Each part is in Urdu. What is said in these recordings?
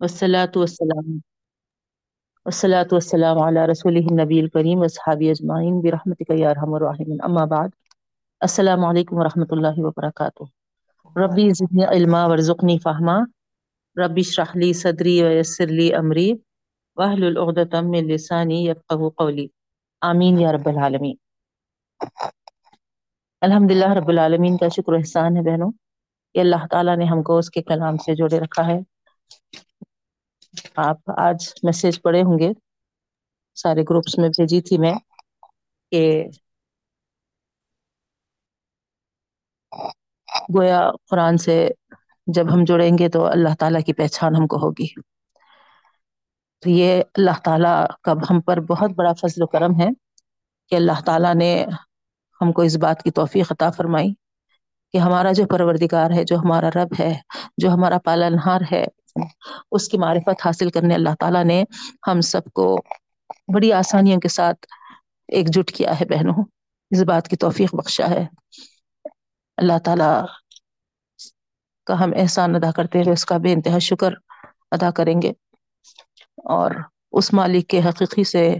والصلاة والسلام والصلاة والسلام على رسوله النبي الكريم واصحابه اجمعین برحمتك یا ارحم الراحمین اما بعد، السلام علیکم ورحمۃ اللہ وبرکاتہ ربی زدنی علما ورزقنی فہما ربی اشرح لی صدری ویسر لی امری واحلل عقدۃ من لسانی یفقهوا قولی آمین یا رب العالمین الحمدللہ رب العالمین کا شکر و احسان ہے بہنوں. کہ اللہ تعالیٰ نے ہم کو اس کے کلام سے جوڑے رکھا ہے. آپ آج میسج پڑھے ہوں گے۔ سارے گروپس میں بھیجی تھی میں۔ کہ گویا قرآن سے جب ہم جڑیں گے تو اللہ تعالیٰ کی پہچان ہم کو ہوگی۔ تو یہ اللہ تعالیٰ کا ہم پر بہت بڑا فضل و کرم ہے کہ اللہ تعالیٰ نے ہم کو اس بات کی توفیق عطا فرمائی کہ ہمارا جو پروردگار ہے، جو ہمارا رب ہے، جو ہمارا پالنہار ہے اس کی معرفت حاصل کرنے اللہ تعالیٰ نے ہم سب کو بڑی آسانیوں کے ساتھ ایک جٹ کیا ہے بہنوں۔ اس بات کی توفیق بخشا ہے۔ اللہ تعالیٰ کا ہم احسان ادا کرتے ہوئے اس کا بے انتہا شکر ادا کریں گے۔ اور اس مالک کے حقیقی سے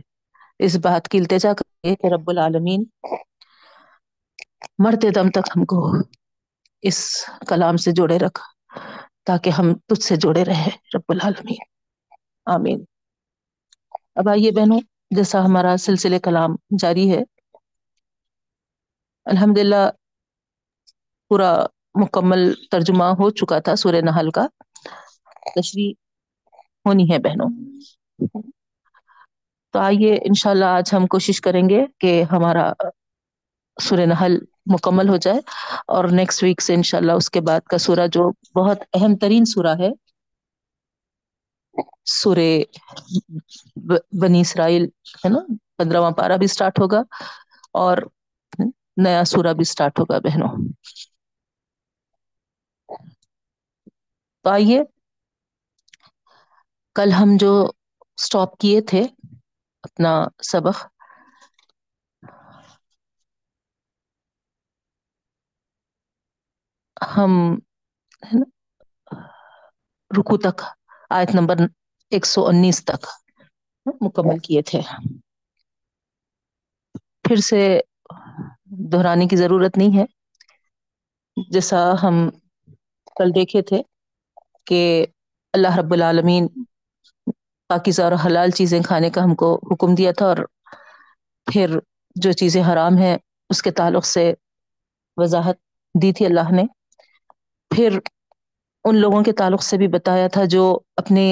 اس بات کی التجا کریں گے کہ رب العالمین مرتے دم تک ہم کو اس کلام سے جوڑے رکھ۔ تاکہ ہم تجھ سے جوڑے رہے رب العالمین۔ آمین۔ اب آئیے بہنوں، جیسا ہمارا سلسلے کلام جاری ہے الحمد للہ پورا مکمل ترجمہ ہو چکا تھا سورہ نحل کا۔ تشریح ہونی ہے بہنوں۔ تو آئیے انشاءاللہ آج ہم کوشش کریں گے کہ ہمارا سورہ نحل مکمل ہو جائے اور نیکسٹ ویک سے انشاءاللہ اس کے بعد کا سورہ جو بہت اہم ترین سورہ ہے، سورہ بنی اسرائیل ہے نا، پندرہواں پارہ بھی سٹارٹ ہوگا اور نیا سورہ بھی سٹارٹ ہوگا بہنوں۔ تو آئیے، کل ہم جو سٹاپ کیے تھے اپنا سبق ہم رکو تک، آیت نمبر ایک سو انیس تک مکمل کیے تھے۔ پھر سے دہرانے کی ضرورت نہیں ہے۔ جیسا ہم کل دیکھے تھے کہ اللہ رب العالمین پاکیزہ اور حلال چیزیں کھانے کا ہم کو حکم دیا تھا اور پھر جو چیزیں حرام ہیں، اس کے تعلق سے وضاحت دی تھی اللہ نے۔ پھر ان لوگوں کے تعلق سے بھی بتایا تھا جو اپنی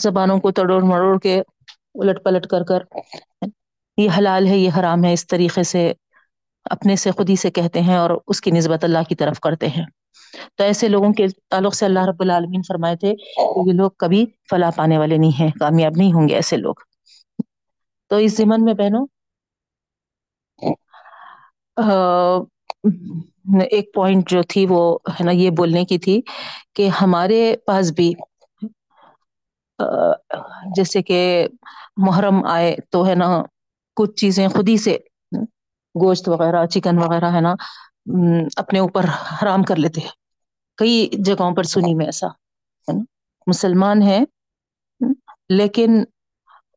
زبانوں کو تڑوڑ مڑوڑ کے الٹ پلٹ کر کر یہ حلال ہے، یہ حرام ہے، اس طریقے سے اپنے سے خود ہی سے کہتے ہیں اور اس کی نسبت اللہ کی طرف کرتے ہیں۔ تو ایسے لوگوں کے تعلق سے اللہ رب العالمین فرمائے تھے کہ یہ لوگ کبھی فلاح پانے والے نہیں ہیں، کامیاب نہیں ہوں گے ایسے لوگ۔ تو اس زمن میں بہنوں ایک پوائنٹ جو تھی وہ ہے نا یہ بولنے کی تھی کہ ہمارے پاس بھی جیسے کہ محرم آئے تو ہے نا کچھ چیزیں خود ہی سے گوشت وغیرہ چکن وغیرہ ہے نا اپنے اوپر حرام کر لیتے ہیں۔ کئی جگہوں پر سنی میں ایسا ہے نا۔ مسلمان ہے لیکن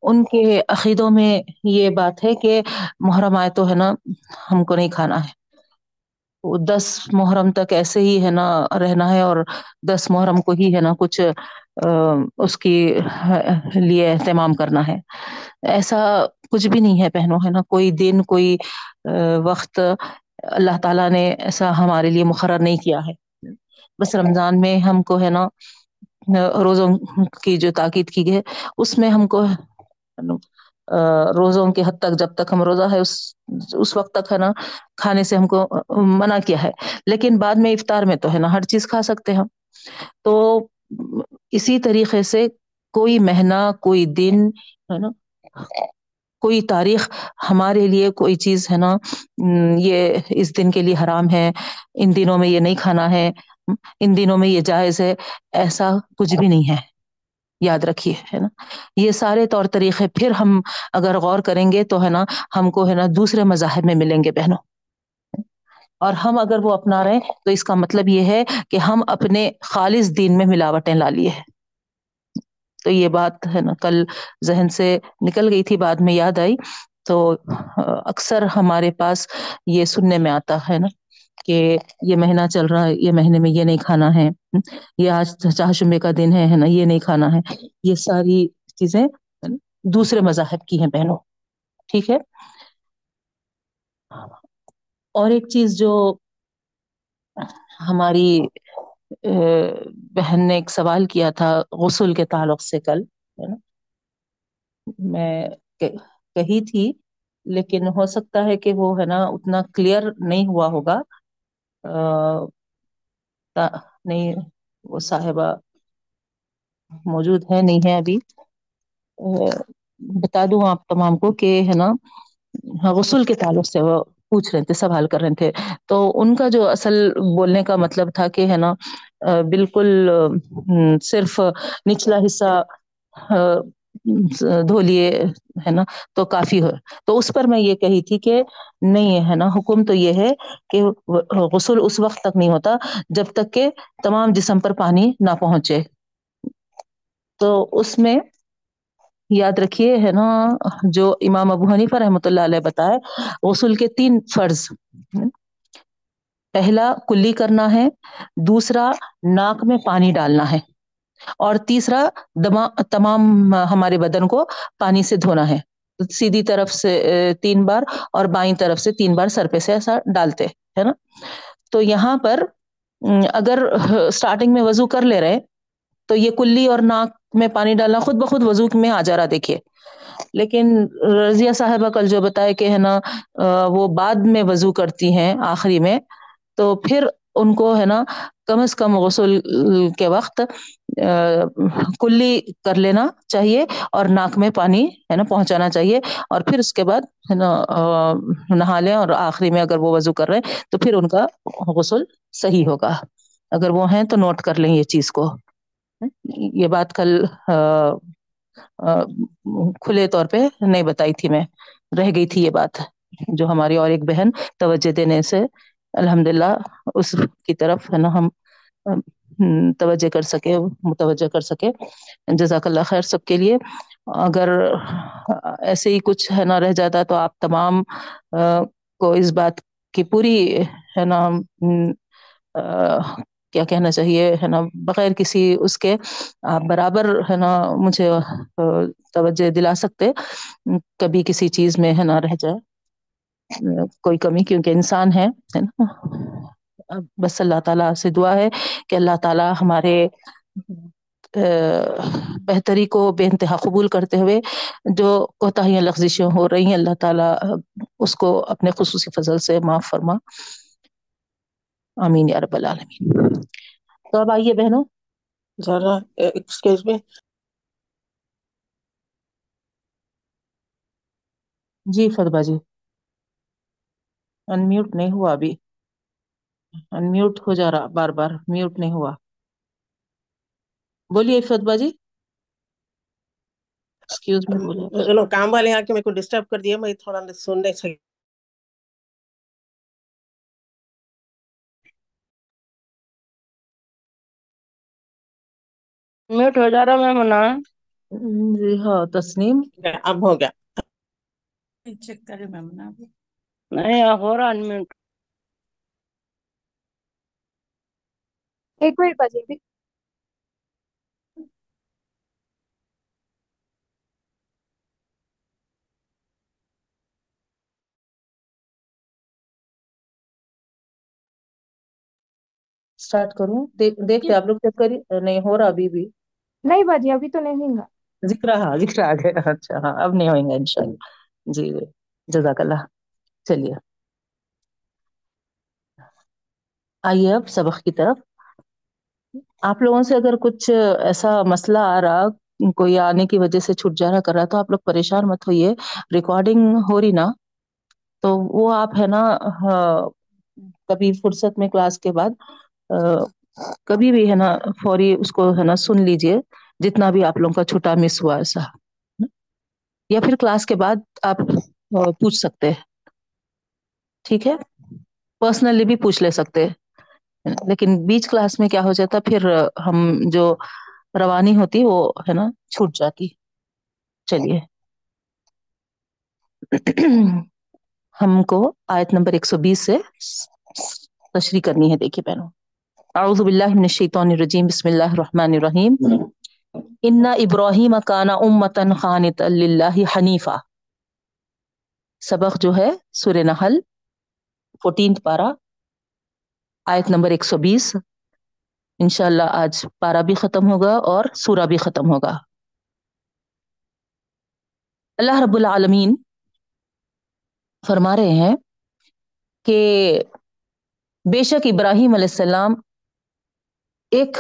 ان کے عقیدوں میں یہ بات ہے کہ محرم آئے تو ہے نا ہم کو نہیں کھانا ہے۔ دس محرم تک ایسے ہی ہے نا، رہنا ہے اور دس محرم کو ہی ہے نا کچھ اس کی لیے اہتمام کرنا ہے۔ ایسا کچھ بھی نہیں ہے پہنو ہے نا۔ کوئی دن، کوئی وقت اللہ تعالی نے ایسا ہمارے لیے مقرر نہیں کیا ہے۔ بس رمضان میں ہم کو ہے نا روزوں کی جو تاکید کی گئی اس میں ہم کو روزوں کے حد تک جب تک ہم روزہ ہے، اس اس وقت تک ہے نا، کھانے سے ہم کو منع کیا ہے۔ لیکن بعد میں افطار میں تو ہے نا ہر چیز کھا سکتے ہیں تو اسی طریقے سے کوئی مہینہ، کوئی دن ہے نا، کوئی تاریخ ہمارے لیے کوئی چیز ہے نا یہ اس دن کے لیے حرام ہے، ان دنوں میں یہ نہیں کھانا ہے ان دنوں میں یہ جائز ہے، ایسا کچھ بھی نہیں ہے۔ یاد رکھیے، ہے نا؟ یہ سارے طور طریقے پھر ہم اگر غور کریں گے تو، ہے نا، ہم کو، ہے نا، دوسرے مذاہب میں ملیں گے بہنوں۔ اور ہم اگر وہ اپنا رہے ہیں تو اس کا مطلب یہ ہے کہ ہم اپنے خالص دین میں ملاوٹیں لا لیے۔ ہیں تو یہ بات، ہے نا، کل ذہن سے نکل گئی تھی، بعد میں یاد آئی۔ تو، اکثر ہمارے پاس یہ سننے میں آتا، ہے نا کہ یہ مہینہ چل رہا ہے، یہ مہینے میں یہ نہیں کھانا ہے، یہ آج چاشمے کا دن ہے نا، یہ نہیں کھانا ہے۔ یہ ساری چیزیں دوسرے مذاہب کی ہیں بہنوں۔ ٹھیک ہے؟ اور ایک چیز جو ہماری بہن نے ایک سوال کیا تھا غسل کے تعلق سے کل، ہے نا۔ میں کہی تھی، لیکن ہو سکتا ہے کہ وہ، ہے نا، اتنا کلیئر نہیں ہوا ہوگا۔ نہیں، وہ صاحبہ موجود ہے نہیں ہے ابھی۔ بتا دوں آپ تمام کو کہ، ہے نا ہاں، غسل کے تعلق سے وہ پوچھ رہے تھے، سوال کر رہے تھے۔ تو ان کا جو اصل بولنے کا مطلب تھا کہ، ہے نا بالکل صرف نچلا حصہ دھو لیے ہے نا؟ تو کافی ہو۔ تو اس پر میں یہ کہی تھی کہ نہیں ہے نا، حکم تو یہ ہے کہ غسل اس وقت تک نہیں ہوتا جب تک کہ تمام جسم پر پانی نہ پہنچے۔ تو اس میں یاد رکھیے، ہے نا، جو امام ابو حنیفہ رحمۃ اللہ علیہ بتائے، غسل کے تین فرض۔ پہلا، کلی کرنا ہے، دوسرا، ناک میں پانی ڈالنا ہے۔ اور تیسرا، دما، تمام ہمارے بدن کو پانی سے دھونا ہے۔ سیدھی طرف سے تین بار اور بائیں طرف سے تین بار سر پہ سے ایسا ڈالتے، ہے نا؟ تو یہاں پر اگر اسٹارٹنگ میں وضو کر لے رہے، تو یہ کلی اور ناک میں پانی ڈالنا خود بخود وضوق میں آ جا رہا، دیکھیے۔ لیکن رضیہ صاحبہ کل جو بتائے کہ، ہے نا وہ بعد میں وضو کرتی ہیں، آخری میں، تو پھر ان کو، ہے نا کم از کم غسل کے وقت کلی کر لینا چاہیے اور ناک میں پانی، ہے نا، پہنچانا چاہیے اور پھر اس کے بعد، ہے نا نہا لیں اور آخری میں اگر وہ وضو کر رہے ہیں تو پھر ان کا غسل صحیح ہوگا۔ اگر وہ ہیں تو نوٹ کر لیں یہ چیز کو۔ یہ بات کل کھلے طور پہ نہیں بتائی تھی میں، رہ گئی تھی یہ بات جو ہماری اور ایک بہن توجہ دینے سے الحمد للہ، اس کی طرف ہے نا ہم توجہ کر سکے، متوجہ کر سکے۔ جزاک اللہ خیر سب کے لیے۔ اگر ایسے ہی کچھ ہے نا رہ جاتا تو آپ تمام کو اس بات کی پوری ہے نا کیا کہنا چاہیے، ہے نا، بغیر کسی اس کے آپ برابر ہے نا مجھے توجہ دلا سکتے، کبھی کسی چیز میں ہے نہ رہ جائے۔ کوئی کمی کیونکہ انسان ہے نا؟ بس اللہ تعالی سے دعا ہے کہ اللہ تعالی ہمارے بہتری کو بے انتہا قبول کرتے ہوئے جو کوتاہیاں لغزشیں ہو رہی ہیں اللہ تعالی اس کو اپنے خصوصی فضل سے معاف فرما۔ آمین یا رب العالمین۔ تو اب آئیے بہنوں۔ ذرا ایکسکیوز میں جی فتبہ جی۔ انمیوٹ نہیں ہوا ابھی۔ انمیوٹ ہو جا رہا بار بار۔ میوٹ نہیں ہوا۔ بولیے فتبہ جی ایکسکیوز میں بولے چلو کام والے آ کے میرے کو ڈسٹرب کر دیا میں تھوڑا سن نہیں سکی میوٹ ہو جا رہا میں ہونا جی ہاں تسنیم۔ اب ہو گیا۔ چیک کرے میم نا۔ نہیں ہو رہا انمیوٹ ایک منٹ باجی ابھی اسٹارٹ کروں۔ دیکھتے آپ لوگ چیک کریے۔ نہیں ہو رہا ابھی بھی۔ نہیں باجی ابھی تو نہیں ہوگا ذکر ہاں ذکر آ گیا۔ اچھا ہاں اب نہیں ہوئیں گا ان شاء اللہ جی جی جزاک اللہ۔ چلیے۔ آئیے اب سبق کی طرف۔ آپ لوگوں سے اگر کچھ ایسا مسئلہ آ رہا، کوئی آنے کی وجہ سے چھٹ جا رہا کر رہا، تو آپ لوگ پریشان مت ہوئیے۔ ریکارڈنگ ہو رہی نا، تو وہ آپ ہے نا ہاں، کبھی فرصت میں کلاس کے بعد کبھی بھی ہے نا، فوری اس کو ہے نا سن لیجیے جتنا بھی آپ لوگوں کا چھوٹا مس ہوا ایسا۔ یا پھر کلاس کے بعد آپ پوچھ سکتے ہیں۔ ٹھیک ہے؟ پرسنلی بھی پوچھ لے سکتے۔ لیکن بیچ کلاس میں کیا ہو جاتا، پھر ہم جو روانی ہوتی، وہ ہے نا، چھوٹ جاتی۔ چلیے۔ ہم کو آیت نمبر ایک سو بیس سے تشریح کرنی ہے، دیکھیے بہنوں۔ اعوذ باللہ من الشیطان الرجیم، بسم اللہ الرحمن الرحیم۔ ان ابراہیم کانا امتا خانتا للہ حنیفہ سبق جو ہے، سورہ نحل فورٹینتھ پارا آیت نمبر ایک سو بیس انشاءاللہ آج پارا بھی ختم ہوگا اور سورہ بھی ختم ہوگا اللہ رب العالمین فرما رہے ہیں کہ بے شک ابراہیم علیہ السلام ایک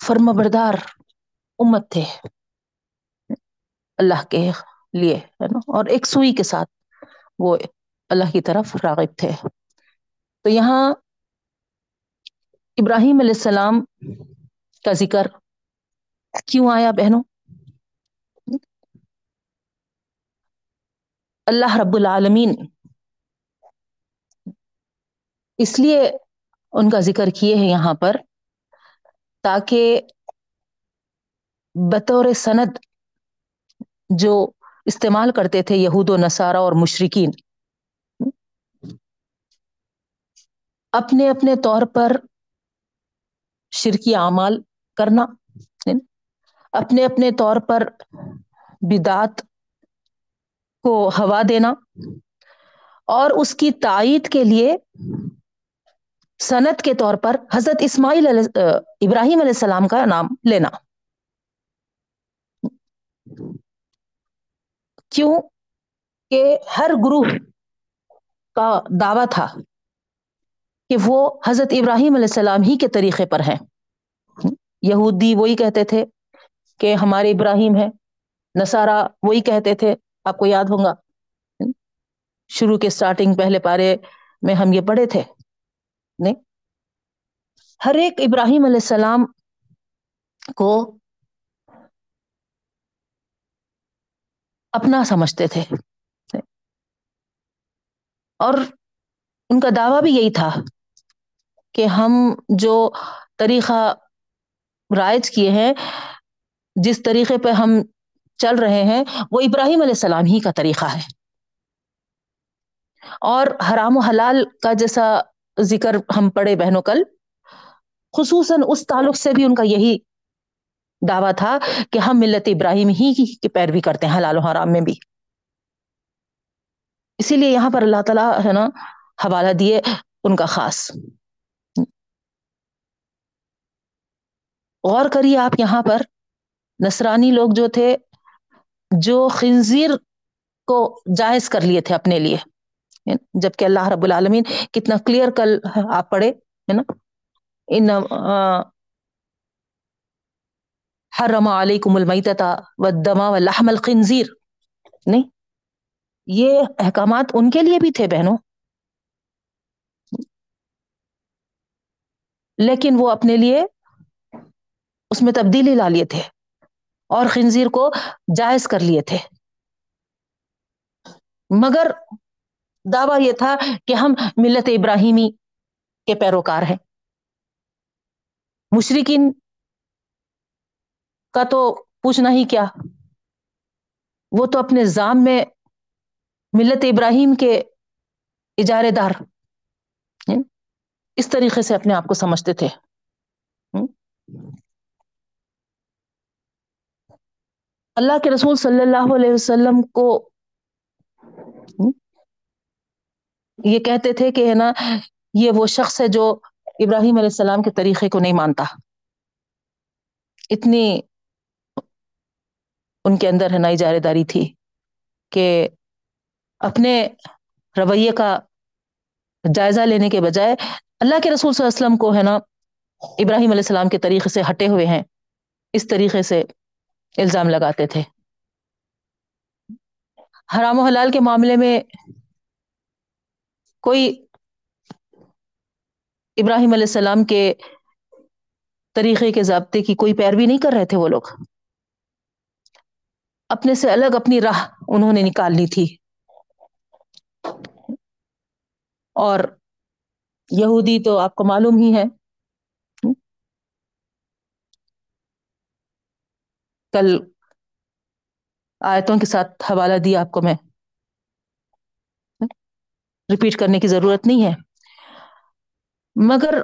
فرما بردار امت تھے۔ اللہ کے لیے، ہے نا؟ اور ایک سوئی کے ساتھ وہ اللہ کی طرف راغب تھے۔ تو یہاں ابراہیم علیہ السلام کا ذکر کیوں آیا بہنوں؟ اللہ رب العالمین اس لیے ان کا ذکر کیے ہیں یہاں پر تاکہ بطور سند جو استعمال کرتے تھے یہود و نصارہ اور مشرقین اپنے اپنے طور پر شرکی اعمال کرنا اپنے اپنے طور پر بدعت کو ہوا دینا اور اس کی تائید کے لیے صنعت کے طور پر حضرت اسماعیل علیہ ابراہیم علیہ السلام کا نام لینا۔ کیوں کہ ہر گروہ کا دعویٰ تھا۔ کہ وہ حضرت ابراہیم علیہ السلام ہی کے طریقے پر ہیں۔ یہودی وہی کہتے تھے کہ ہمارے ابراہیم ہے نصارہ وہی کہتے تھے، آپ کو یاد ہوگا۔ شروع کے سٹارٹنگ پہلے پارے میں ہم یہ پڑھے تھے۔ نہیں، ہر ایک ابراہیم علیہ السلام کو اپنا سمجھتے تھے۔ اور ان کا دعویٰ بھی یہی تھا کہ ہم جو طریقہ رائج کیے ہیں، جس طریقے پہ ہم چل رہے ہیں، وہ ابراہیم علیہ السلام ہی کا طریقہ ہے۔ اور حرام و حلال کا جیسا ذکر ہم پڑھے بہنوں کل، خصوصاً اس تعلق سے بھی ان کا یہی دعویٰ تھا کہ ہم ملت ابراہیم ہی کی پیروی کرتے ہیں، حلال و حرام میں بھی۔ اسی لیے یہاں پر اللہ تعالیٰ ہے نا حوالہ دیے ان کا خاص۔ غور کریے آپ یہاں پر، نصرانی لوگ جو تھے، جو خنزیر کو جائز کر لیے تھے اپنے لیے۔ جبکہ اللہ رب العالمین کتنا کلیئر کل آپ پڑھے، ہے نا؟ ان حرم علیکم المیتتا والدما واللحم الخنزیر۔ نہیں، یہ احکامات ان کے لیے بھی تھے بہنوں۔ لیکن وہ اپنے لیے اس میں تبدیلی لا لیے تھے اور خنزیر کو جائز کر لیے تھے۔ مگر دعویٰ یہ تھا کہ ہم ملت ابراہیمی کے پیروکار ہیں۔ مشرقین کا تو پوچھنا ہی کیا۔ وہ تو اپنے زام میں ملت ابراہیم کے اجارے دار اس طریقے سے اپنے آپ کو سمجھتے تھے۔ اللہ کے رسول صلی اللہ علیہ وسلم کو یہ کہتے تھے کہ ہے نا، یہ وہ شخص ہے جو ابراہیم علیہ السلام کے طریقے کو نہیں مانتا۔ اتنی ان کے اندر ہے نا اجارے داری تھی کہ اپنے رویے کا جائزہ لینے کے بجائے اللہ کے رسول صلی اللہ علیہ وسلم کو ہے نا، ابراہیم علیہ السلام کے طریقے سے ہٹے ہوئے ہیں، اس طریقے سے الزام لگاتے تھے۔ حرام و حلال کے معاملے میں کوئی ابراہیم علیہ السلام کے طریقے کے ضابطے کی کوئی پیروی نہیں کر رہے تھے وہ لوگ۔ اپنے سے الگ اپنی راہ انہوں نے نکالنی تھی۔ اور یہودی تو آپ کو معلوم ہی ہے۔ کل آیتوں کے ساتھ حوالہ دیا آپ کو میں۔ ریپیٹ کرنے کی ضرورت نہیں ہے۔ مگر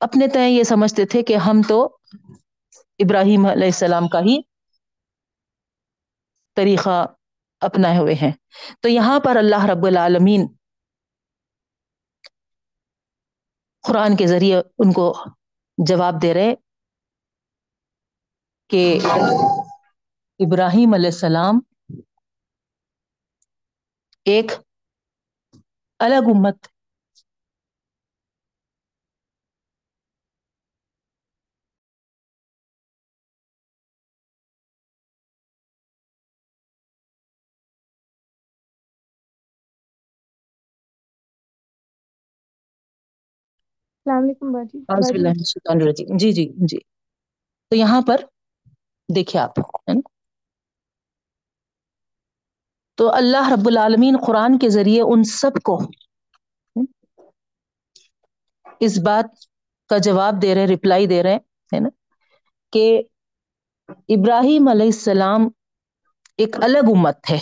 اپنے تئیں یہ سمجھتے تھے کہ ہم تو ابراہیم علیہ السلام کا ہی طریقہ اپنائے ہوئے ہیں۔ تو یہاں پر اللہ رب العالمین قرآن کے ذریعے ان کو جواب دے رہے کہ ابراہیم علیہ السلام ایک الگ امت السلام علیکم باجی جی جی جی۔ تو یہاں پر دیکھیے آپ۔ تو اللہ رب العالمین قرآن کے ذریعے ان سب کو اس بات کا جواب دے رہے رپلائی دے رہے ہے نا؟ کہ ابراہیم علیہ السلام ایک الگ امت تھے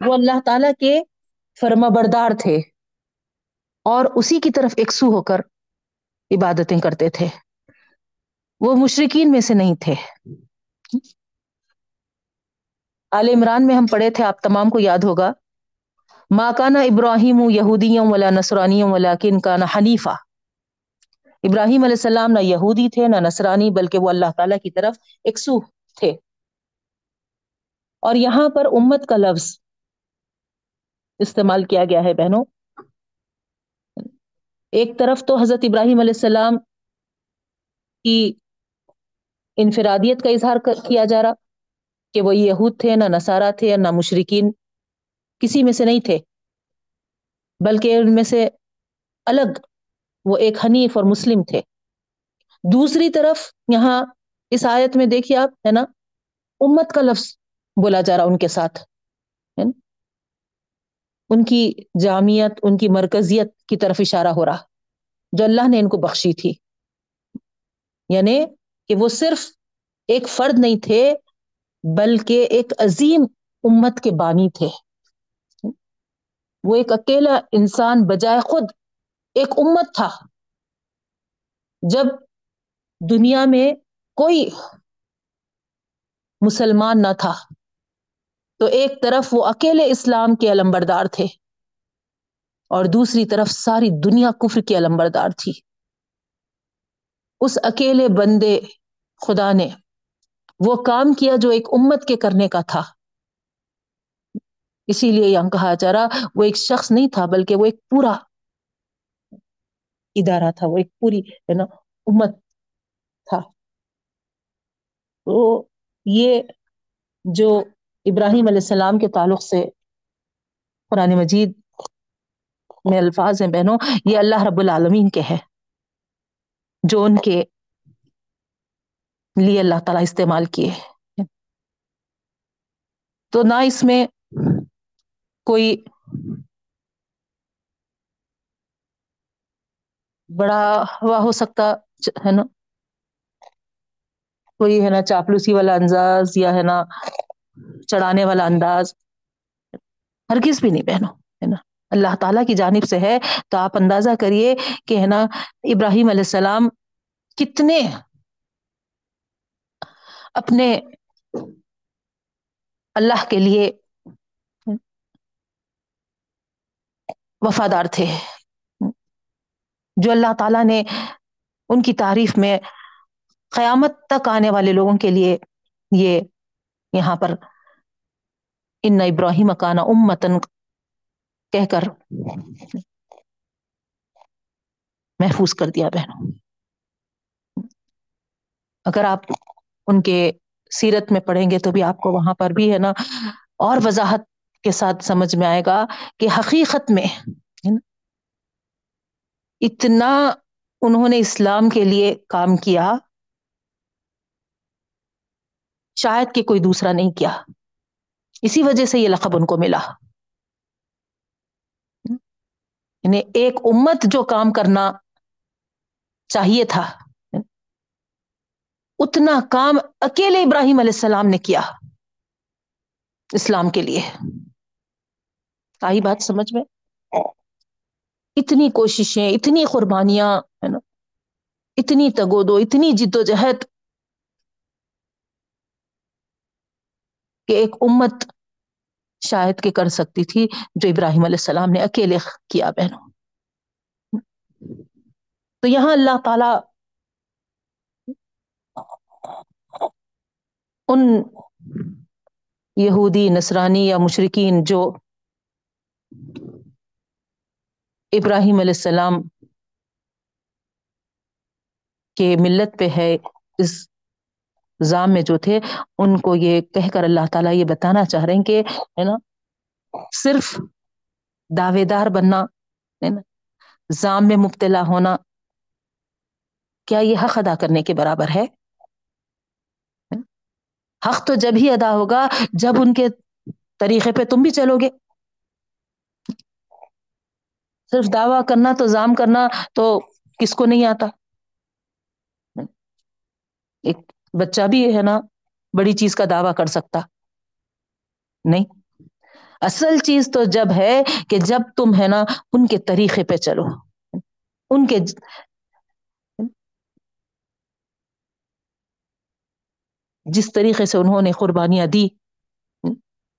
وہ اللہ تعالی کے فرما بردار تھے۔ اور اسی کی طرف یکسو ہو کر عبادتیں کرتے تھے۔ وہ مشرقین میں سے نہیں تھے۔ آل عمران میں ہم پڑھے تھے، آپ تمام کو یاد ہوگا۔ ماں کانا ابراہیم یہودیوں ولا نسرانیوں ولا کن کانا حنیفہ۔ ابراہیم علیہ السلام نہ یہودی تھے، نہ نصرانی، بلکہ وہ اللہ تعالیٰ کی طرف یکسو تھے۔ اور یہاں پر امت کا لفظ استعمال کیا گیا ہے بہنوں۔ ایک طرف تو حضرت ابراہیم علیہ السلام کی انفرادیت کا اظہار کیا جا رہا کہ وہ یہود تھے، نہ نصارہ تھے، نہ مشرقین کسی میں سے نہیں تھے، بلکہ ان میں سے الگ وہ ایک حنیف اور مسلم تھے۔ دوسری طرف یہاں اس آیت میں دیکھیے آپ، ہے نا، امت کا لفظ بولا جا رہا ان کے ساتھ ان کی جامعت ان کی مرکزیت کی طرف اشارہ ہو رہا، جو اللہ نے ان کو بخشی تھی۔ یعنی کہ وہ صرف ایک فرد نہیں تھے، بلکہ ایک عظیم امت کے بانی تھے۔ وہ ایک اکیلا انسان بجائے خود ایک امت تھا۔ جب دنیا میں کوئی مسلمان نہ تھا تو ایک طرف وہ اکیلے اسلام کے علمبردار تھے اور دوسری طرف ساری دنیا کفر کی علمبردار تھی۔ اس اکیلے بندے خدا نے وہ کام کیا جو ایک امت کے کرنے کا تھا۔ اسی لیے یہاں کہا جا رہا، وہ ایک شخص نہیں تھا بلکہ وہ ایک پورا ادارہ تھا، وہ ایک پوری، ہے نا، امت تھا۔ تو یہ جو ابراہیم علیہ السلام کے تعلق سے قرآن مجید میں الفاظ ہیں بہنوں، یہ اللہ رب العالمین کے ہے جو ان کے لیے اللہ تعالیٰ استعمال کیے تو نہ اس میں کوئی بڑا ہوا ہو سکتا ہے نا؟ کوئی ہے نا چاپلوسی والا انداز یا ہے نا چڑھانے والا انداز ہرگز بھی نہیں بہنو ہے نا؟ اللہ تعالیٰ کی جانب سے ہے، تو آپ اندازہ کریے کہ، ہے نا، ابراہیم علیہ السلام کتنے اپنے اللہ کے لیے وفادار تھے۔ جو اللہ تعالیٰ نے ان کی تعریف میں قیامت تک آنے والے لوگوں کے لیے یہ یہاں پر ان ابراہیم اکانا امتن کہہ کر محفوظ کر دیا بہنوں۔ اگر آپ ان کے سیرت میں پڑھیں گے تو بھی آپ کو وہاں پر بھی ہے نا اور وضاحت کے ساتھ سمجھ میں آئے گا کہ حقیقت میں اتنا انہوں نے اسلام کے لیے کام کیا شاید کہ کوئی دوسرا نہیں کیا۔ اسی وجہ سے یہ لقب ان کو ملا۔ یعنی ایک امت جو کام کرنا چاہیے تھا۔ اتنا کام اکیلے ابراہیم علیہ السلام نے کیا اسلام کے لیے۔ آئی بات سمجھ میں؟ اتنی کوششیں، اتنی قربانیاں، ہے نا؟ اتنی تگودو، اتنی جد و جہد۔ کہ ایک امت شاید کہ کر سکتی تھی جو ابراہیم علیہ السلام نے اکیلے کیا بہنوں۔ تو یہاں اللہ تعالی ان یہودی، نصرانی یا مشرقین جو ابراہیم علیہ السلام کے ملت پہ ہے، اس زام میں جو تھے، ان کو یہ کہہ کر اللہ تعالیٰ یہ بتانا چاہ رہے ہیں کہ، ہے نا، صرف دعوے دار بننا، ہے نا زام میں مبتلا ہونا، کیا یہ حق ادا کرنے کے برابر ہے؟ حق تو جب ہی ادا ہوگا، جب ان کے طریقے پہ تم بھی چلو گے۔ صرف دعویٰ کرنا تو زام کرنا تو کس کو نہیں آتا؟ ایک بچہ بھی ہے نا، بڑی چیز کا دعویٰ کر سکتا۔ نہیں۔ اصل چیز تو جب ہے کہ جب تم ہے نا ان کے طریقے پہ چلو۔ ان کے جس طریقے سے انہوں نے قربانیاں دی،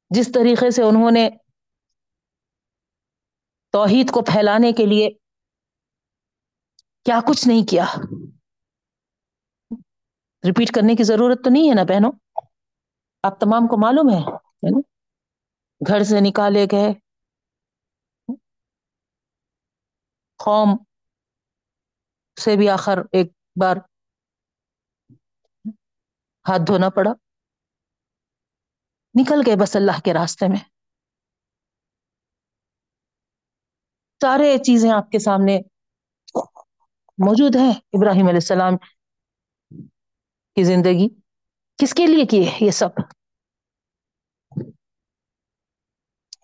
جس طریقے سے انہوں نے توحید کو پھیلانے کے لیے کیا کچھ نہیں کیا۔ ریپیٹ کرنے کی ضرورت تو نہیں ہے نا بہنوں؟ آپ تمام کو معلوم ہے گھر سے نکالے گئے۔ قوم سے بھی آخر ایک بار ہاتھ دھونا پڑا۔ نکل گئے بس اللہ کے راستے میں۔ سارے چیزیں آپ کے سامنے موجود ہیں۔ ابراہیم علیہ السلام کی زندگی؟ کس کے لیے کیے یہ سب؟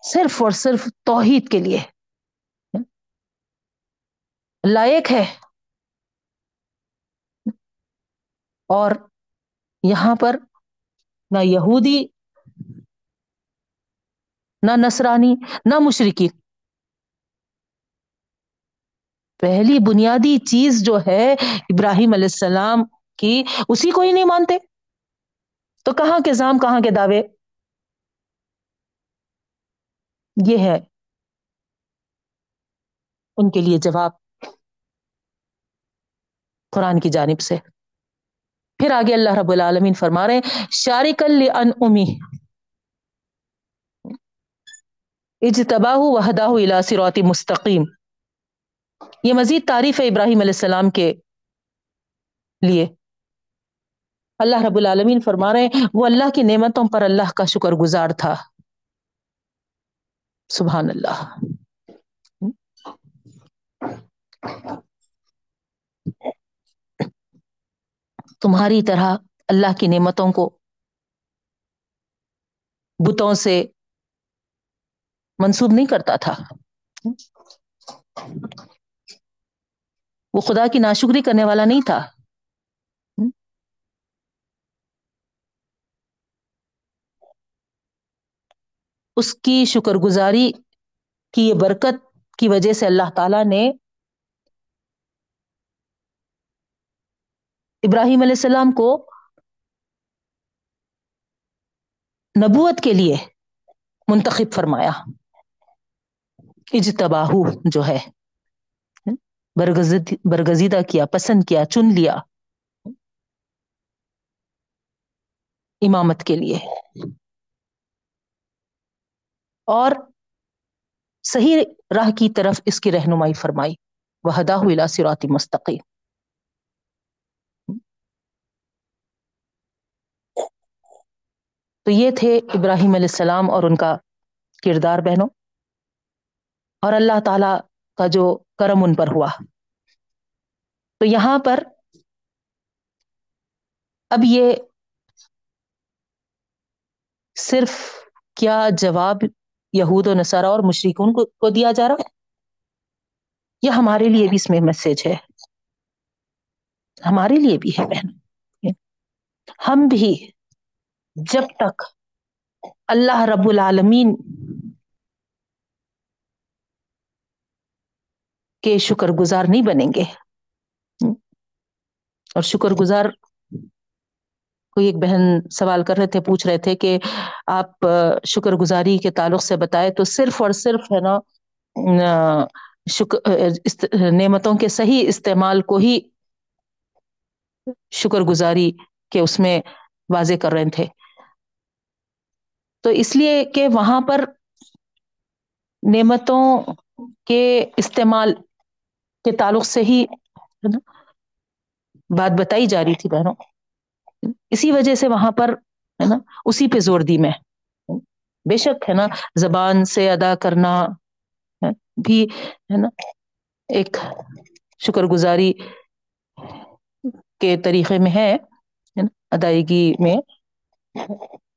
صرف اور صرف توحید کے لیے۔ لائق ہے۔ اور یہاں پر نہ یہودی، نہ نصرانی، نہ مشرقی پہلی بنیادی چیز جو ہے ابراہیم علیہ السلام کی اسی کو ہی نہیں مانتے؟ تو کہاں کے زام، کہاں کے دعوے؟ یہ ہے ان کے لیے جواب قرآن کی جانب سے۔ پھر آگے اللہ رب العالمین فرما رہے ہیں شارک ان امی اجتباہ وحدہ الى صراط مستقیم۔ یہ مزید تعریف ہے ابراہیم علیہ السلام کے لیے۔ اللہ رب العالمین فرما رہے ہیں، وہ اللہ کی نعمتوں پر اللہ کا شکر گزار تھا۔ سبحان اللہ۔ تمہاری طرح اللہ کی نعمتوں کو بتوں سے منسوب نہیں کرتا تھا۔ وہ خدا کی ناشکری کرنے والا نہیں تھا۔ اس کی شکر گزاری کی یہ برکت کی وجہ سے اللہ تعالی نے ابراہیم علیہ السلام کو نبوت کے لیے منتخب فرمایا۔ اجتباہو جو ہے برگزیدہ کیا، پسند کیا، چن لیا۔ امامت کے لیے۔ اور صحیح راہ کی طرف اس کی رہنمائی فرمائی۔ وہ ہدا سراتی مستقی تو یہ تھے ابراہیم علیہ السلام اور ان کا کردار بہنوں۔ اور اللہ تعالی کا جو کرم ان پر ہوا۔ تو یہاں پر اب یہ صرف کیا جواب یہود و نصارہ اور مشرقون کو, کو دیا جا رہا ہے؟ یہ ہمارے لیے بھی اس میں میسج ہے؟ ہمارے لیے بھی ہے بہن ہم بھی جب تک اللہ رب العالمین کے شکر گزار نہیں بنیں گے اور شکر گزار کوئی ایک بہن سوال کر رہے تھے، پوچھ رہے تھے کہ آپ شکر گزاری کے تعلق سے بتائے تو صرف اور صرف ہے نا شکر نعمتوں کے صحیح استعمال کو ہی شکر گزاری کے اس میں واضح کر رہے تھے۔ تو اس لیے کہ وہاں پر نعمتوں کے استعمال کے تعلق سے ہی بات بتائی جا رہی تھی بہنوں۔ اسی وجہ سے وہاں پر ہے نا، اسی پہ زور دی میں۔ بے شک ہے نا، زبان سے ادا کرنا بھی ہے نا ایک شکر گزاری کے طریقے میں ہے ادائیگی میں۔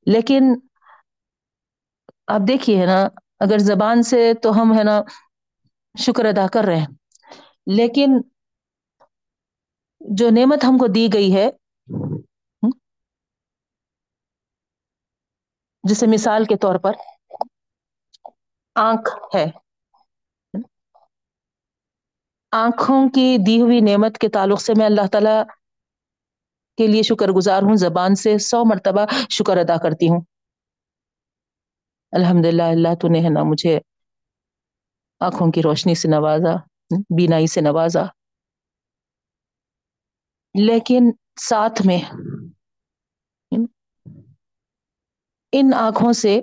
لیکن آپ دیکھیے ہے نا، اگر زبان سے تو ہم ہے نا شکر ادا کر رہے ہیں، لیکن جو نعمت ہم کو دی گئی ہے جسے مثال کے طور پر آنکھ ہے۔ آنکھوں کی دی ہوئی نعمت کے تعلق سے میں اللہ تعالی کے لیے شکر گزار ہوں، زبان سے سو مرتبہ شکر ادا کرتی ہوں۔ الحمد للہ اللہ تو نے ہے نا مجھے آنکھوں کی روشنی سے نوازا، بینائی سے نوازا۔ لیکن ساتھ میں ان آنکھوں سے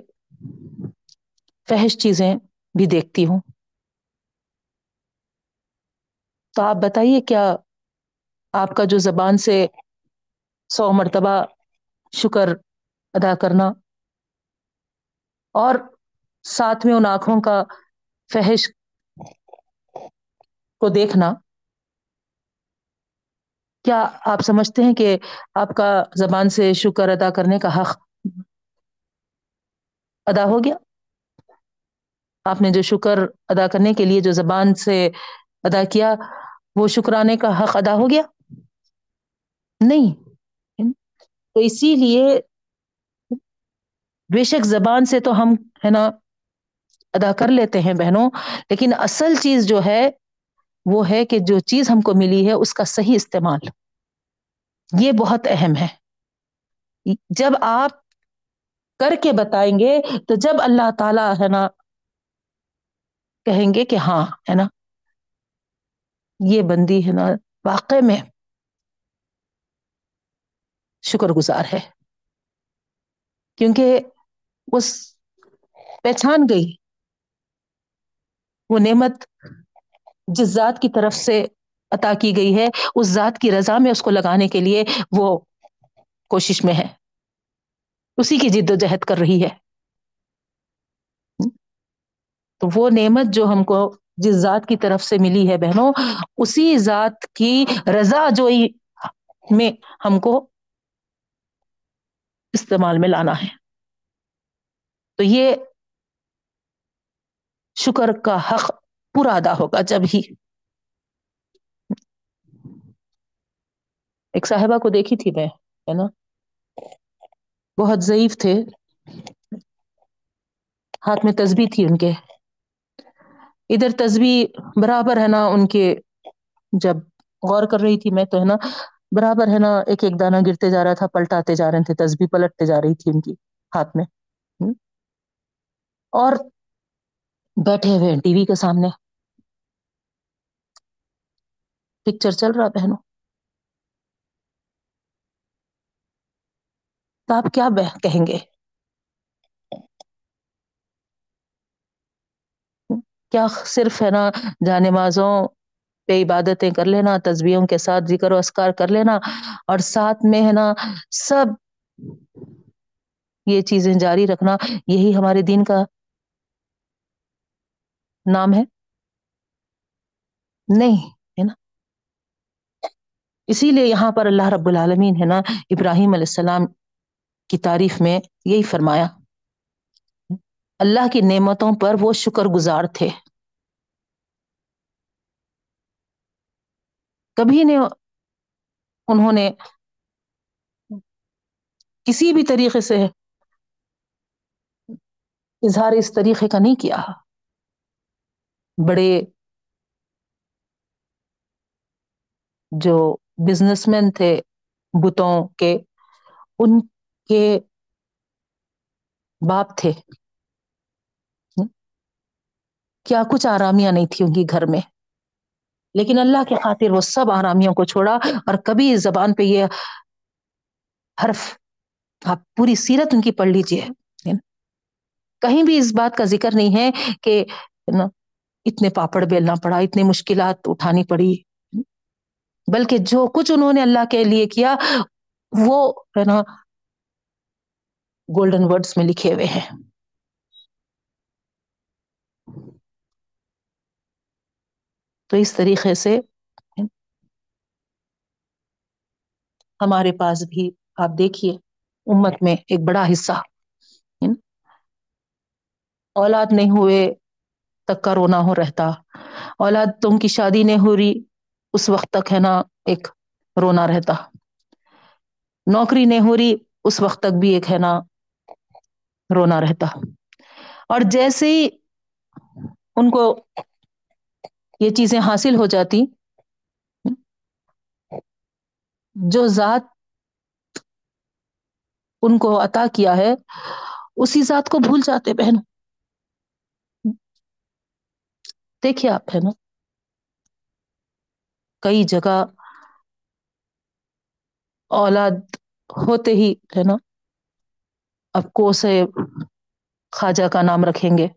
فحش چیزیں بھی دیکھتی ہوں۔ تو آپ بتائیے کیا آپ کا جو زبان سے سو مرتبہ شکر ادا کرنا اور ساتھ میں ان آنکھوں کا فحش کو دیکھنا، کیا آپ سمجھتے ہیں کہ آپ کا زبان سے شکر ادا کرنے کا حق ادا ہو گیا۔ آپ نے جو شکر ادا کرنے کے لیے جو زبان سے ادا کیا، وہ شکرانے کا حق ادا ہو گیا؟ نہیں۔ تو اسی لیے بے شک زبان سے تو ہم، ہے نا، ادا کر لیتے ہیں بہنوں۔ لیکن اصل چیز جو ہے، وہ ہے کہ جو چیز ہم کو ملی ہے، اس کا صحیح استعمال۔ یہ بہت اہم ہے۔ جب آپ کر کے بتائیں گے تو جب اللہ تعالی ہے نا کہیں گے کہ ہاں ہے نا، یہ بندی ہے نا واقع میں شکر گزار ہے۔ کیونکہ اس پہچان گئی۔ وہ نعمت جس ذات کی طرف سے عطا کی گئی ہے، اس ذات کی رضا میں اس کو لگانے کے لیے وہ کوشش میں ہے۔ اسی کی جد و جہد کر رہی ہے۔ تو وہ نعمت جو ہم کو جس ذات کی طرف سے ملی ہے بہنوں، اسی ذات کی رضا جو میں ہم کو استعمال میں لانا ہے۔ تو یہ شکر کا حق پورا ادا ہوگا جب ہی۔ ایک صاحبہ کو دیکھی تھی میں، ہے نا؟ بہت ضعیف تھے۔ ہاتھ میں تسبیح تھی ان کے۔ ادھر تسبیح برابر ہے نا ان کے۔ جب غور کر رہی تھی میں تو ہے نا برابر ہے نا ایک ایک دانہ گرتے جا رہا تھا، پلٹاتے جا رہے تھے، تسبیح پلٹتے جا رہی تھی ان کی ہاتھ میں۔ اور بیٹھے ہوئے ٹی وی کے سامنے۔ پکچر چل رہا بہنوں۔ تو آپ کیا کہیں گے؟ کیا صرف ہے نا جانمازوں پہ عبادتیں کر لینا تصویروں کے ساتھ ذکر و اسکار کر لینا اور ساتھ میں ہے نا سب یہ چیزیں جاری رکھنا، یہی ہمارے دین کا نام ہے؟ نہیں، ہے نا؟ اسی لیے یہاں پر اللہ رب العالمین ہے نا ابراہیم علیہ السلام کی تعریف میں یہی فرمایا۔ اللہ کی نعمتوں پر وہ شکر گزار تھے۔ کبھی نے انہوں نے کسی بھی طریقے سے اظہار اس طریقے کا نہیں کیا۔ بڑے جو بزنس مین تھے، بتوں کے، ان کے باپ تھے۔ کیا کچھ آرامیاں نہیں تھی ان کی گھر میں۔ لیکن اللہ کے خاطر وہ سب آرامیوں کو چھوڑا اور کبھی زبان پہ یہ حرف آپ پوری سیرت ان کی پڑھ لیجیے کہیں بھی اس بات کا ذکر نہیں ہے کہ اتنے پاپڑ بیلنا پڑا اتنی مشکلات اٹھانی پڑی۔ بلکہ جو کچھ انہوں نے اللہ کے لیے کیا، وہ ہے نا گولڈن ورڈز میں لکھے ہوئے ہیں۔ تو اس طریقے سے ہمارے پاس بھی آپ دیکھیے، امت میں ایک بڑا حصہ۔ اولاد نہیں ہوئے تک کا رونا ہو رہتا۔ اولاد تم کی شادی نہیں ہو رہی، اس وقت تک ہے نا ایک رونا رہتا۔ نوکری نہیں ہو رہی، اس وقت تک بھی ایک ہے نا رونا رہتا۔ اور جیسے ہی ان کو یہ چیزیں حاصل ہو جاتی، جو ذات ان کو عطا کیا ہے، اسی ذات کو بھول جاتے بہن دیکھیے آپ ہے نا کئی جگہ اولاد ہوتے ہی ہے نا اب کو سے خواجہ کا نام رکھیں گے۔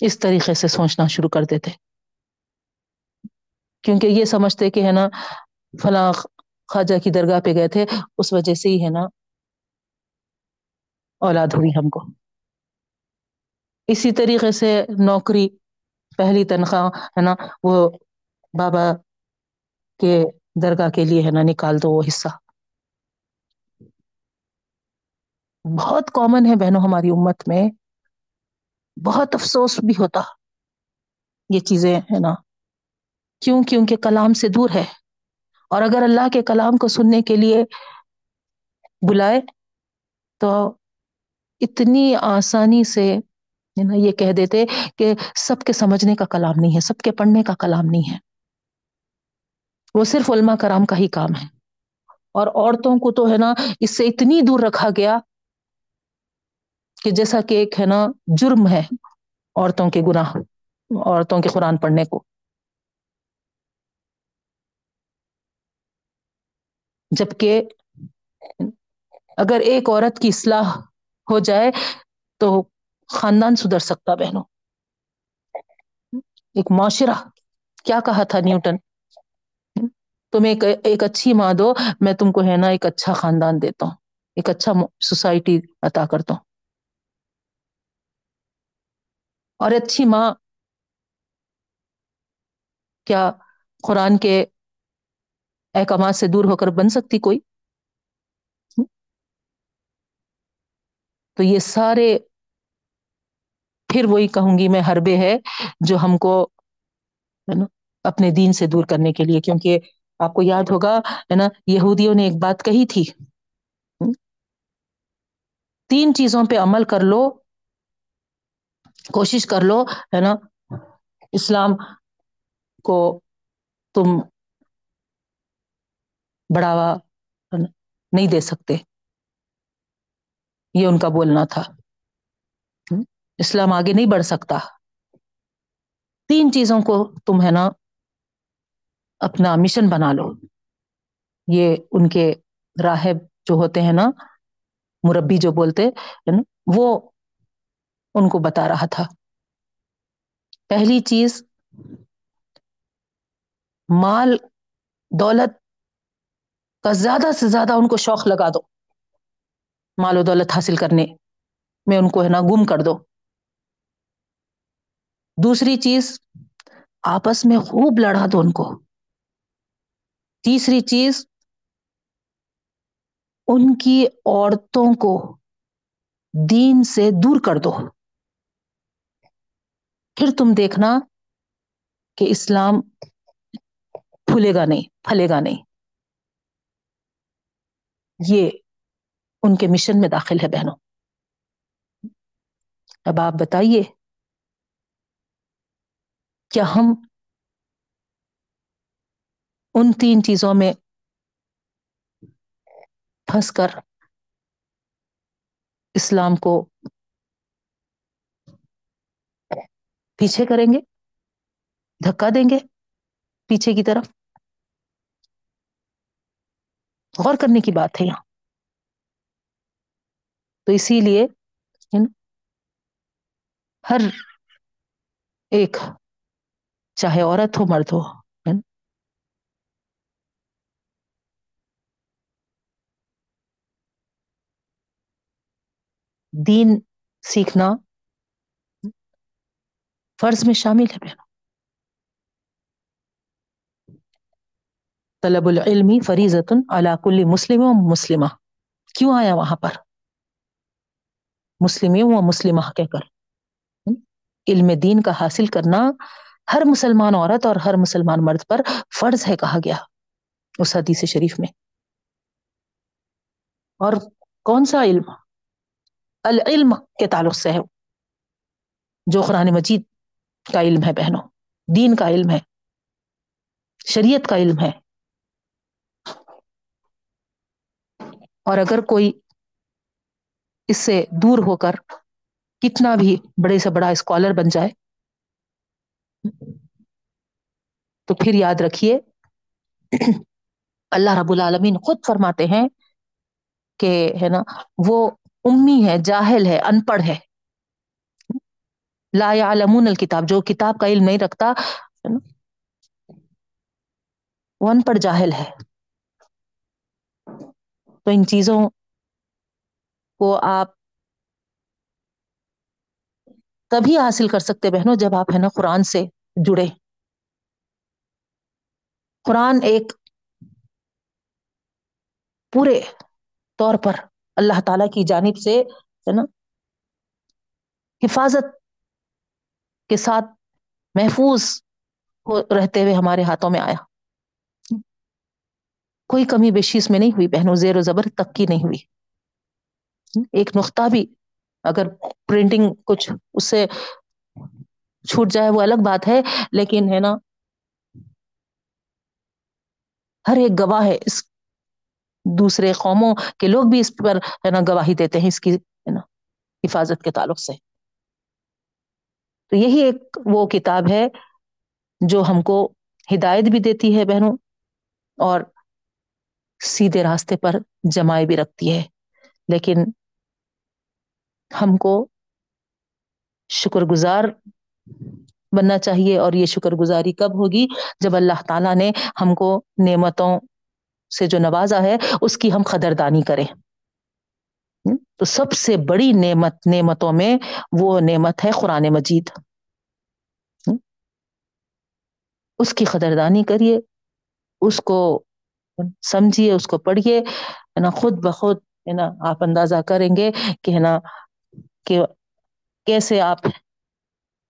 اس طریقے سے سوچنا شروع کر دیتے۔ کیونکہ یہ سمجھتے کہ ہے نا، فلاں خواجہ کی درگاہ پہ گئے تھے، اس وجہ سے ہی ہے نا اولاد ہوئی ہم کو۔ اسی طریقے سے نوکری، پہلی تنخواہ ہے نا، وہ بابا کے درگاہ کے لیے ہے نا نکال دو وہ حصہ۔ بہت کامن ہے بہنوں ہماری امت میں۔ بہت افسوس بھی ہوتا یہ چیزیں، ہے نا؟ کیوں؟ کیوں کہ کلام سے دور ہے۔ اور اگر اللہ کے کلام کو سننے کے لیے بلائے تو اتنی آسانی سے یہ کہہ دیتے کہ سب کے سمجھنے کا کلام نہیں ہے، سب کے پڑھنے کا کلام نہیں ہے۔ وہ صرف علما کرام کا ہی کام ہے۔ اور عورتوں کو تو، ہے نا، اس سے اتنی دور رکھا گیا کہ جیسا کہ ایک ہے نا، جرم ہے عورتوں کے گناہ، عورتوں کے قرآن پڑھنے کو۔ جبکہ اگر ایک عورت کی اصلاح ہو جائے تو خاندان سدھر سکتا بہنوں۔ ایک معاشرہ، کیا کہا تھا نیوٹن؟ تم ایک ایک اچھی ماں دو، میں تم کو ہے نا ایک اچھا خاندان دیتا ہوں، ایک اچھا سوسائٹی عطا کرتا ہوں۔ اور اچھی ماں کیا قرآن کے احکامات سے دور ہو کر بن سکتی کوئی؟ تو یہ سارے پھر وہی کہوں گی میں حربے ہے جو ہم کو ہے نا اپنے دین سے دور کرنے کے لیے، کیونکہ آپ کو یاد ہوگا ہے نا یہودیوں نے ایک بات کہی تھی۔ تین چیزوں پہ عمل کر لو کوشش کر لو، ہے نا؟ اسلام کو تم بڑھاوا نہیں دے سکتے۔ یہ ان کا بولنا تھا۔ اسلام آگے نہیں بڑھ سکتا۔ تین چیزوں کو تم، ہے نا، اپنا مشن بنا لو۔ یہ ان کے راہب جو ہوتے ہیں نا، مربی جو بولتے، ہے نا، وہ ان کو بتا رہا تھا۔ پہلی چیز، مال، دولت کا زیادہ سے زیادہ ان کو شوق لگا دو۔ مال و دولت حاصل کرنے میں ان کو ہے نا گم کر دو۔ دوسری چیز، آپس میں خوب لڑا دو ان کو۔ تیسری چیز، ان کی عورتوں کو دین سے دور کر دو۔ پھر تم دیکھنا کہ اسلام پھولے گا نہیں، پھلے گا نہیں۔ یہ ان کے مشن میں داخل ہے بہنوں۔ اب آپ بتائیے، کیا ہم ان تین چیزوں میں پھنس کر اسلام کو پیچھے کریں گے، دھکا دیں گے پیچھے کی طرف۔ غور کرنے کی بات ہے یہاں۔ تو اسی لیے ہر ایک، چاہے عورت ہو، مرد ہو دین سیکھنا فرض میں شامل ہے۔ بہنوں طلب العلمی فریضۃ علی کل مسلم و مسلمہ۔ کیوں آیا وہاں پر؟ مسلم و مسلمہ کہہ کر۔ علم دین کا حاصل کرنا ہر مسلمان عورت اور ہر مسلمان مرد پر فرض ہے کہا گیا اس حدیث شریف میں۔ اور کون سا علم؟ العلم کے تعلق سے ہے۔ جو قرآن مجید کا علم ہے بہنوں، دین کا علم ہے، شریعت کا علم ہے۔ اور اگر کوئی اس سے دور ہو کر کتنا بھی بڑے سے بڑا اسکالر بن جائے، تو پھر یاد رکھیے، اللہ رب العالمین خود فرماتے ہیں کہ ہے نا، وہ امی ہے، جاہل ہے، ان پڑھ ہے۔ لا يعلمون الکتاب جو کتاب کا علم نہیں رکھتا وہ ان پڑھ جاہل ہے۔ تو ان چیزوں کو آپ تبھی حاصل کر سکتے بہنوں، جب آپ، ہے نا، قرآن سے جڑے۔ قرآن ایک پورے طور پر اللہ تعالی کی جانب سے، ہے نا، حفاظت کے ساتھ محفوظ رہتے ہوئے ہمارے ہاتھوں میں آیا۔ کوئی کمی بیشی اس میں نہیں ہوئی بہنوں، زیر و زبر تک کی نہیں ہوئی۔ ایک نقطہ بھی اگر پرنٹنگ کچھ اس سے چھوٹ جائے وہ الگ بات ہے، لیکن ہے نا، ہر ایک گواہ ہے۔ اس دوسرے قوموں کے لوگ بھی اس پر ہے نا گواہی دیتے ہیں، اس کی ہے نا حفاظت کے تعلق سے۔ تو یہی ایک وہ کتاب ہے جو ہم کو ہدایت بھی دیتی ہے بہنوں اور سیدھے راستے پر جمائے بھی رکھتی ہے۔ لیکن ہم کو شکر گزار بننا چاہیے اور یہ شکر گزاری کب ہوگی؟ جب اللہ تعالیٰ نے ہم کو نعمتوں سے جو نوازا ہے، اس کی ہم قدردانی کریں۔ تو سب سے بڑی نعمت، نعمتوں میں وہ نعمت ہے قرآن مجید۔ اس کی قدردانی کریے، اس کو سمجھیے، اس کو پڑھیے، ہے نا، خود بخود، ہے نا، آپ اندازہ کریں گے کہ، ہے نا، کہ کیسے آپ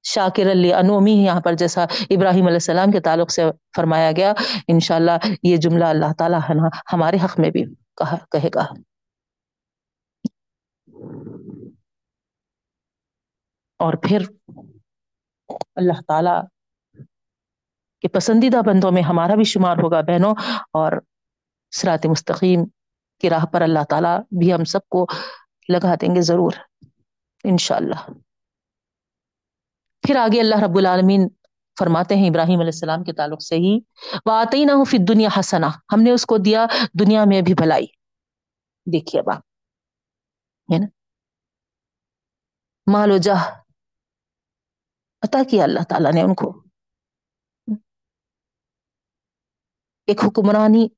شاکر علی انومی یہاں پر جیسا ابراہیم علیہ السلام کے تعلق سے فرمایا گیا، انشاءاللہ یہ جملہ اللہ تعالیٰ، ہے نا، ہمارے حق میں بھی کہا، کہے گا۔ اور پھر اللہ تعالی کے پسندیدہ بندوں میں ہمارا بھی شمار ہوگا بہنوں اور سرات مستقیم کی راہ پر اللہ تعالیٰ بھی ہم سب کو لگا دیں گے ضرور، انشاءاللہ۔ پھر آگے اللہ رب العالمین فرماتے ہیں ابراہیم علیہ السلام کے تعلق سے ہی واطعی نہ فی دنیا حسنا ہم نے اس کو دیا دنیا میں بھی بھلائی۔ دیکھیے اب آپ مال و جاہ عطا کیا اللہ تعالیٰ نے ان کو۔ ایک حکمرانی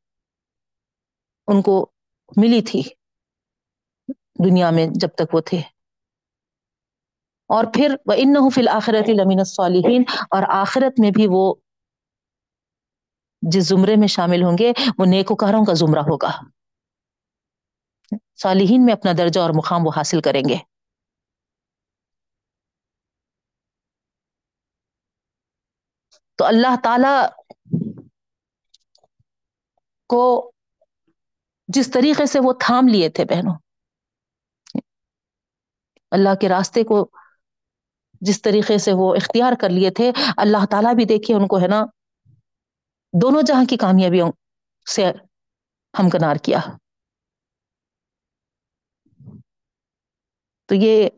ان کو ملی تھی دنیا میں جب تک وہ تھے۔ اور پھر وہ ان فی الآخرت لمین الصالحین اور آخرت میں بھی وہ جس زمرے میں شامل ہوں گے، وہ نیکوکاروں کا زمرہ ہوگا۔ صالحین میں اپنا درجہ اور مقام وہ حاصل کریں گے۔ تو اللہ تعالی کو جس طریقے سے وہ تھام لیے تھے بہنوں، اللہ کے راستے کو جس طریقے سے وہ اختیار کر لیے تھے، اللہ تعالیٰ بھی دیکھیے ان کو ہے نا دونوں جہاں کی کامیابیوں سے ہمکنار کیا۔ تو یہ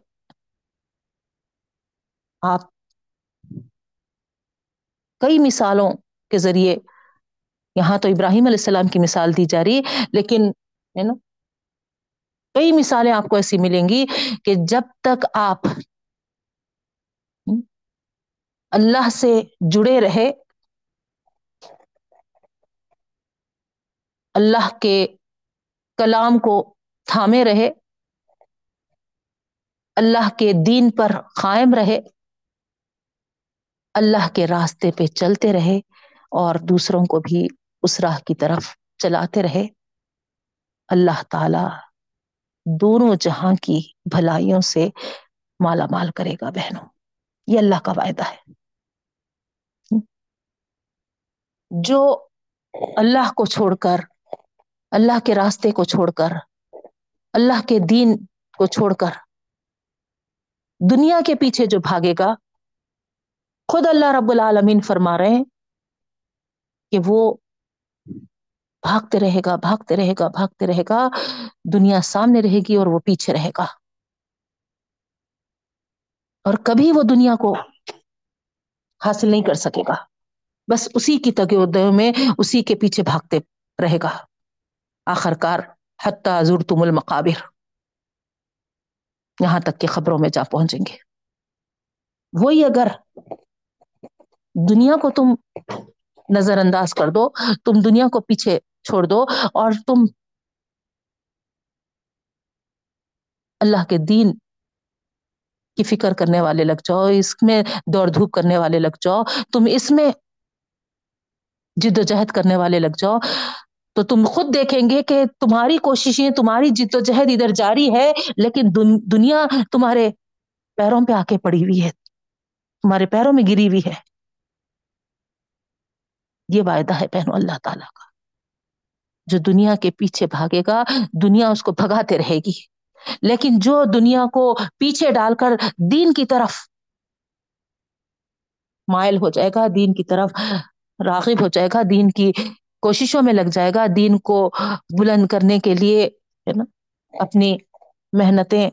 آپ کئی مثالوں کے ذریعے یہاں تو ابراہیم علیہ السلام کی مثال دی جا رہی لیکن ہے نا کئی مثالیں آپ کو ایسی ملیں گی کہ جب تک آپ اللہ سے جڑے رہے، اللہ کے کلام کو تھامے رہے، اللہ کے دین پر قائم رہے اللہ کے راستے پہ چلتے رہے اور دوسروں کو بھی اس راہ کی طرف چلاتے رہے۔ اللہ تعالی دونوں جہاں کی بھلائیوں سے مالا مال کرے گا بہنوں۔ یہ اللہ کا وعدہ ہے۔ جو اللہ کو چھوڑ کر، اللہ کے راستے کو چھوڑ کر، اللہ کے دین کو چھوڑ کر دنیا کے پیچھے جو بھاگے گا خود اللہ رب العالمین فرما رہے ہیں کہ وہ بھاگتے رہے گا، بھاگتے رہے گا، بھاگتے رہے گا، دنیا سامنے رہے گی اور وہ پیچھے رہے گا۔ اور کبھی وہ دنیا کو حاصل نہیں کر سکے گا۔ بس اسی کی تگودوں میں اسی کے پیچھے بھاگتے رہے گا۔ آخر کار حتیٰ زرتم المقابر۔ یہاں تک کہ خبروں میں جا پہنچیں گے۔ وہی اگر دنیا کو تم نظر انداز کر دو، تم دنیا کو پیچھے چھوڑ دو اور تم اللہ کے دین کی فکر کرنے والے لگ جاؤ، اس میں دوڑ دھوپ کرنے والے لگ جاؤ، تم اس میں جد و جہد کرنے والے لگ جاؤ۔ تو تم خود دیکھیں گے کہ تمہاری کوششیں، تمہاری جد و جہد ادھر جاری ہے، لیکن دنیا تمہارے پیروں پہ آ کے پڑی ہوئی ہے، تمہارے پیروں میں گری ہوئی ہے۔ یہ وعدہ ہے بہنوں اللہ تعالیٰ کا۔ جو دنیا کے پیچھے بھاگے گا، دنیا اس کو بھگاتے رہے گی۔ لیکن جو دنیا کو پیچھے ڈال کر دین کی طرف مائل ہو جائے گا، دین کی طرف راغب ہو جائے گا، دین کی کوششوں میں لگ جائے گا، دین کو بلند کرنے کے لیے، ہے نا، اپنی محنتیں،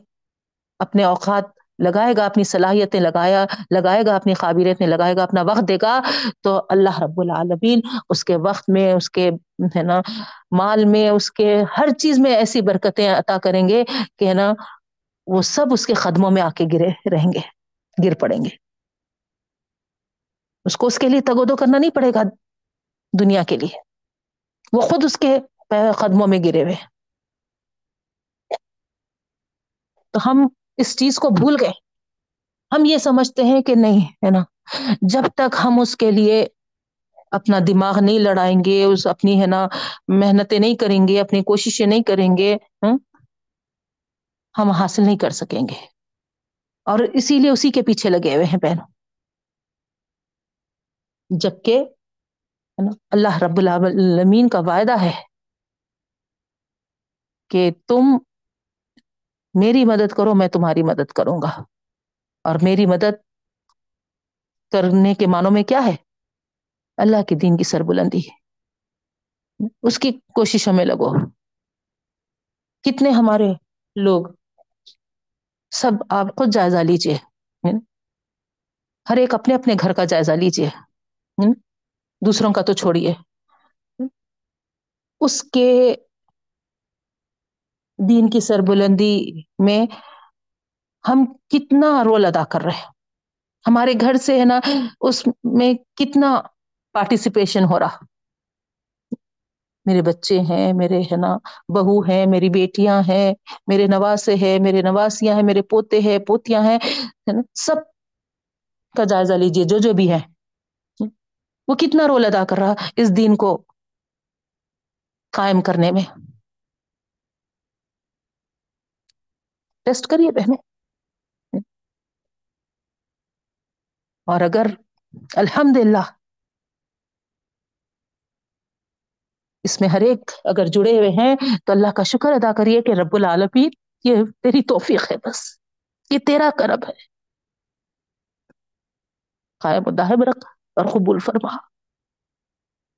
اپنے اوقات لگائے گا، اپنی صلاحیتیں لگایا، لگائے گا، اپنی قابلیتیں لگائے گا، اپنا وقت دے گا، تو اللہ رب العالمین اس کے وقت میں، اس کے ہے نا، مال میں، اس کے ہر چیز میں ایسی برکتیں عطا کریں گے کہ ہے نا، وہ سب اس کے قدموں میں آ کے گرے رہیں گے، گر پڑیں گے۔ اس کو اس کے لیے تگودو کرنا نہیں پڑے گا دنیا کے لیے۔ وہ خود اس کے قدموں میں گرے ہوئے۔ تو ہم اس چیز کو بھول گئے۔ ہم یہ سمجھتے ہیں کہ نہیں، ہے نا؟ جب تک ہم اس کے لیے اپنا دماغ نہیں لڑائیں گے، اس اپنی، ہے نا، محنتیں نہیں کریں گے، اپنی کوششیں نہیں کریں گے، ہم حاصل نہیں کر سکیں گے۔ اور اسی لیے اسی کے پیچھے لگے ہوئے ہیں بہنوں۔ جبکہ اللہ رب العالمین کا وعدہ ہے کہ تم میری مدد کرو، میں تمہاری مدد کروں گا۔ اور میری مدد کرنے کے معنوں میں کیا ہے؟ اللہ کے دین کی سربلندی اس کی کوششوں میں لگو۔ کتنے ہمارے لوگ سب آپ خود جائزہ لیجیے۔ ہر ایک اپنے اپنے گھر کا جائزہ لیجیے۔ دوسروں کا تو چھوڑیے۔ اس کے دین کی سربلندی میں ہم کتنا رول ادا کر رہے ہیں۔ ہمارے گھر سے ہے نا، اس میں کتنا پارٹیسپیشن ہو رہا۔ میرے بچے ہیں، میرے ہے نا بہو ہیں، میری بیٹیاں ہیں، میرے نواسے ہیں، میرے نواسیاں ہیں، میرے پوتے ہیں، پوتیاں ہیں سب کا جائزہ لیجیے، جو جو بھی ہے وہ کتنا رول ادا کر رہا اس دین کو قائم کرنے میں۔ ٹیسٹ کریے بہنوں۔ اور اگر الحمد للہ اس میں ہر ایک اگر جڑے ہوئے ہیں، تو اللہ کا شکر ادا کریے کہ رب العالمین یہ تیری توفیق ہے بس۔ یہ تیرا کرم ہے۔ قائم و دائم رکھ اور قبول فرما۔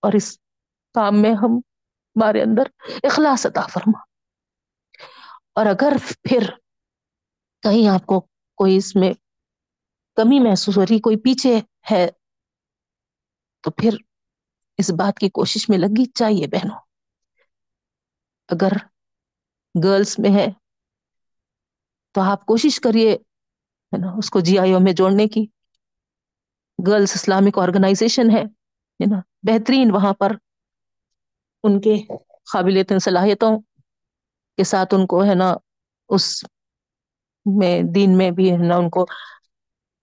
اور اس کام میں ہم ہمارے اندر اخلاص عطا فرما۔ اور اگر پھر کہیں آپ کو کوئی اس میں کمی محسوس ہو رہی کوئی پیچھے ہے، تو پھر اس بات کی کوشش میں لگی، چاہیے بہنوں، اگر گرلس میں ہے تو آپ کوشش کریے، ہے نا، اس کو جی آئی او میں جوڑنے کی۔ گرلس اسلامک آرگنائزیشن ہے نا، بہترین وہاں پر ان کے قابلیت صلاحیتوں کے ساتھ ان کو، ہے نا، اس میں دین میں بھی ہے نا ان کو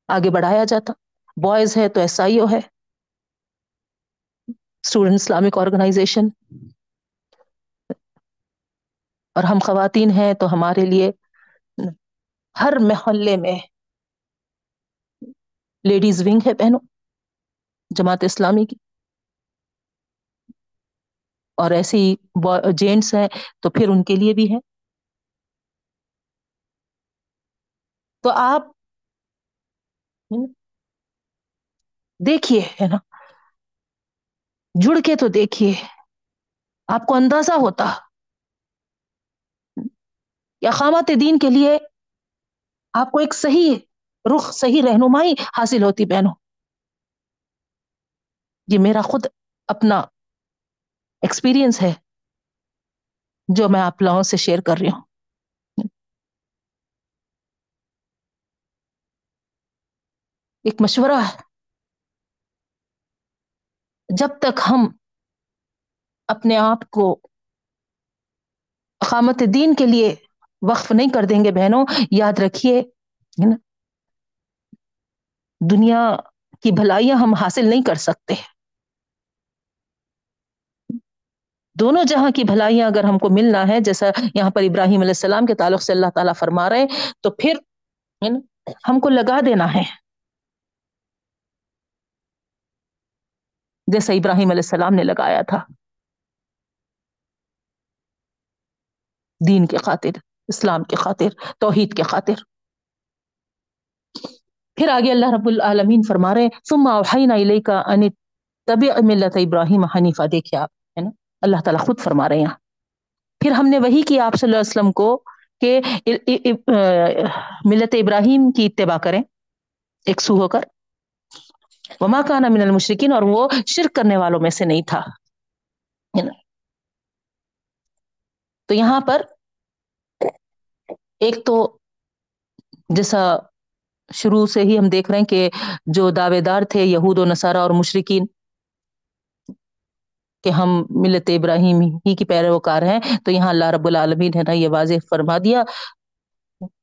آگے بڑھایا جاتا۔ بوائز ہے تو ایس آئی او ہے۔ اسٹوڈنٹ اسلامک آرگنائزیشن اور ہم خواتین ہیں تو ہمارے لیے ہر محلے میں لیڈیز ونگ ہے بہنوں، جماعت اسلامی کی۔ اور ایسے جینٹس ہیں تو پھر ان کے لیے بھی ہے تو آپ دیکھیے، ہے نا؟ جڑ کے تو دیکھیے، آپ کو اندازہ ہوتا۔ یا خامات دین کے لیے آپ کو ایک صحیح رخ، صحیح رہنمائی حاصل ہوتی، بہنوں۔ یہ میرا خود اپنا ایکسپیرئنس ہے، جو میں آپ لوگوں سے شیئر کر رہی ہوں۔ ایک مشورہ ہے۔ جب تک ہم اپنے آپ کو اقامت دین کے لیے وقف نہیں کر دیں گے بہنوں، یاد رکھیے دنیا کی بھلائیاں ہم حاصل نہیں کر سکتے۔ دونوں جہاں کی بھلائیاں اگر ہم کو ملنا ہے، جیسا یہاں پر ابراہیم علیہ السلام کے تعلق سے اللہ تعالیٰ فرما رہے ہیں، تو پھر ہم کو لگا دینا ہے۔ جیسا ابراہیم علیہ السلام نے لگایا تھا۔ دین کے خاطر، اسلام کے خاطر، توحید کے خاطر۔ پھر آگے اللہ رب العالمین فرما رہے ثم اوحینا الیکا ان تبع ملت ابراہیم حنیفہ۔ دیکھیں آپ، ہے نا؟ اللہ تعالیٰ خود فرما رہے ہیں۔ پھر ہم نے وہی کیا آپ صلی اللہ علیہ وسلم کو کہ ملت ابراہیم کی اتباع کریں، ایک سو ہو کر۔ وما کانا من المشرکین اور وہ شرک کرنے والوں میں سے نہیں تھا۔ تو یہاں پر ایک تو جیسا شروع سے ہی ہم دیکھ رہے ہیں کہ جو دعوے دار تھے، یہود و نصارہ اور مشرقین کہ ہم ملت ابراہیم ہی کی پیروکار ہیں۔ تو یہاں اللہ رب العالمین ہے نا، یہ واضح فرما دیا،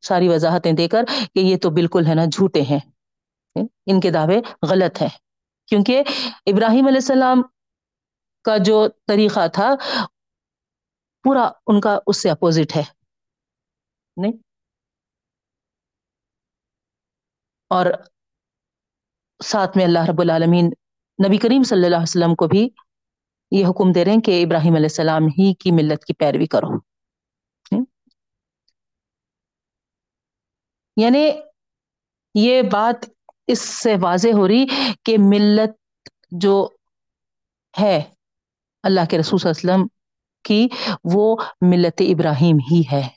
ساری وضاحتیں دے کر کہ یہ تو بالکل ہے نا، جھوٹے ہیں۔ ان کے دعوے غلط ہیں۔ کیونکہ ابراہیم علیہ السلام کا جو طریقہ تھا، پورا ان کا اس سے اپوزٹ ہے۔ نہیں؟ اور ساتھ میں اللہ رب العالمین نبی کریم صلی اللہ علیہ وسلم کو بھی یہ حکم دے رہے ہیں کہ ابراہیم علیہ السلام ہی کی ملت کی پیروی کرو۔ یعنی یہ بات اس سے واضح ہو رہی کہ ملت جو ہے اللہ کے رسول صلی اللہ علیہ وسلم کی، وہ ملت ابراہیم ہی ہے۔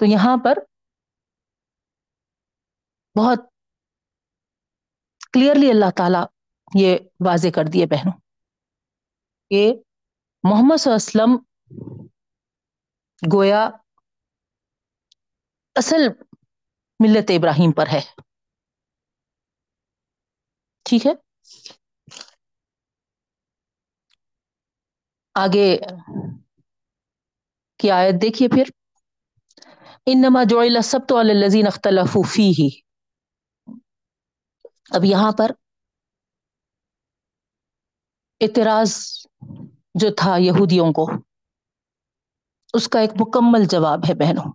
تو یہاں پر بہت کلیئرلی اللہ تعالی یہ واضح کر دیے بہنوں کہ محمد صلی اللہ علیہ وسلم گویا اصل ملت ابراہیم پر ہے۔ ٹھیک ہے۔ آگے کی آیت دیکھیے پھر۔ انما جعل السبت علی الذین اختلفوا فیہ۔ اب یہاں پر اعتراض جو تھا یہودیوں کو۔ اس کا ایک مکمل جواب ہے بہنوں۔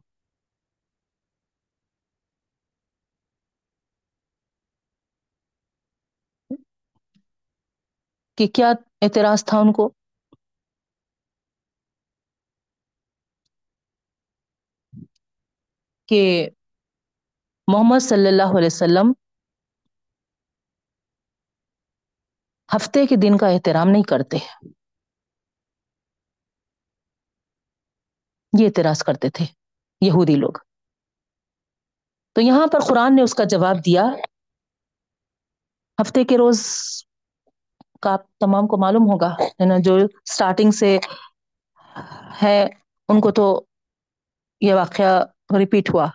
کہ کیا اعتراض تھا ان کو؟ کہ محمد صلی اللہ علیہ وسلم ہفتے کے دن کا احترام نہیں کرتے۔ یہ اعتراض کرتے تھے، یہودی لوگ۔ تو یہاں پر قرآن نے اس کا جواب دیا۔ ہفتے کے روز کا آپ تمام کو معلوم ہوگا، ہے نا، جو اسٹارٹنگ سے ہے، ان کو تو یہ واقعہ ریپیٹ ہوا۔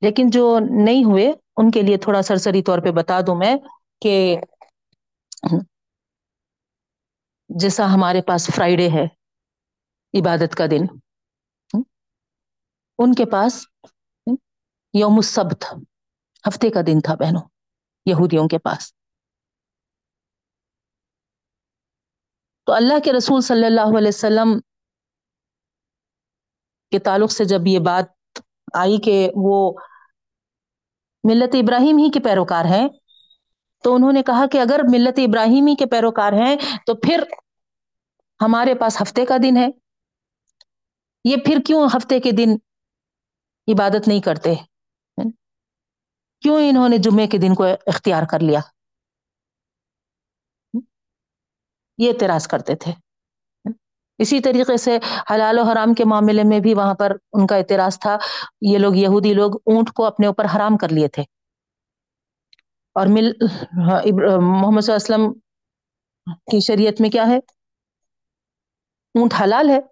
لیکن جو نہیں ہوئے، ان کے لیے تھوڑا سرسری طور پہ بتا دوں میں کہ جیسا ہمارے پاس فرائیڈے ہے عبادت کا دن۔ ان کے پاس یوم السبت، ہفتے کا دن تھا بہنوں، یہودیوں کے پاس۔ تو اللہ کے رسول صلی اللہ علیہ وسلم کے تعلق سے جب یہ بات آئی کہ وہ ملت ابراہیم ہی کے پیروکار ہیں، تو انہوں نے کہا کہ اگر ملت ابراہیمی کے پیروکار ہیں، تو پھر ہمارے پاس ہفتے کا دن ہے۔ یہ پھر کیوں ہفتے کے دن عبادت نہیں کرتے؟ کیوں انہوں نے جمعے کے دن کو اختیار کر لیا؟ یہ اعتراض کرتے تھے۔ اسی طریقے سے حلال و حرام کے معاملے میں بھی وہاں پر ان کا اعتراض تھا۔ یہ لوگ یہودی لوگ اونٹ کو اپنے اوپر حرام کر لیے تھے۔ اور مل محمد صلی اللہ علیہ وسلم کی شریعت میں کیا ہے؟ اونٹ حلال ہے۔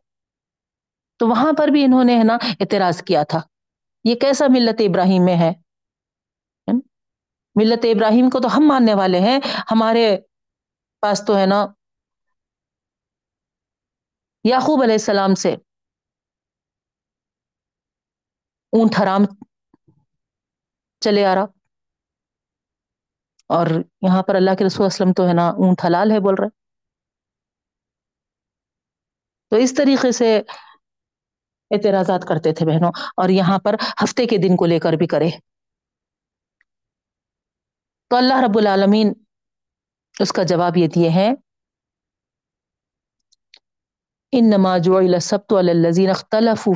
تو وہاں پر بھی انہوں نے ہے نا اعتراض کیا تھا۔ یہ کیسا ملت ابراہیم میں ہے؟ ملت ابراہیم کو تو ہم ماننے والے ہیں۔ ہمارے پاس تو ہے نا یعقوب علیہ السلام سے اونٹ حرام چلے آ رہا۔ اور یہاں پر اللہ کے رسول اسلم تو ہے نا اونٹ حلال ہے بول رہے۔ تو اس طریقے سے اعتراضات کرتے تھے بہنوں، اور یہاں پر ہفتے کے دن کو لے کر بھی کرے۔ تو اللہ رب العالمین اس کا جواب یہ دیے ہیں ان نماز سبت الزین اختلاف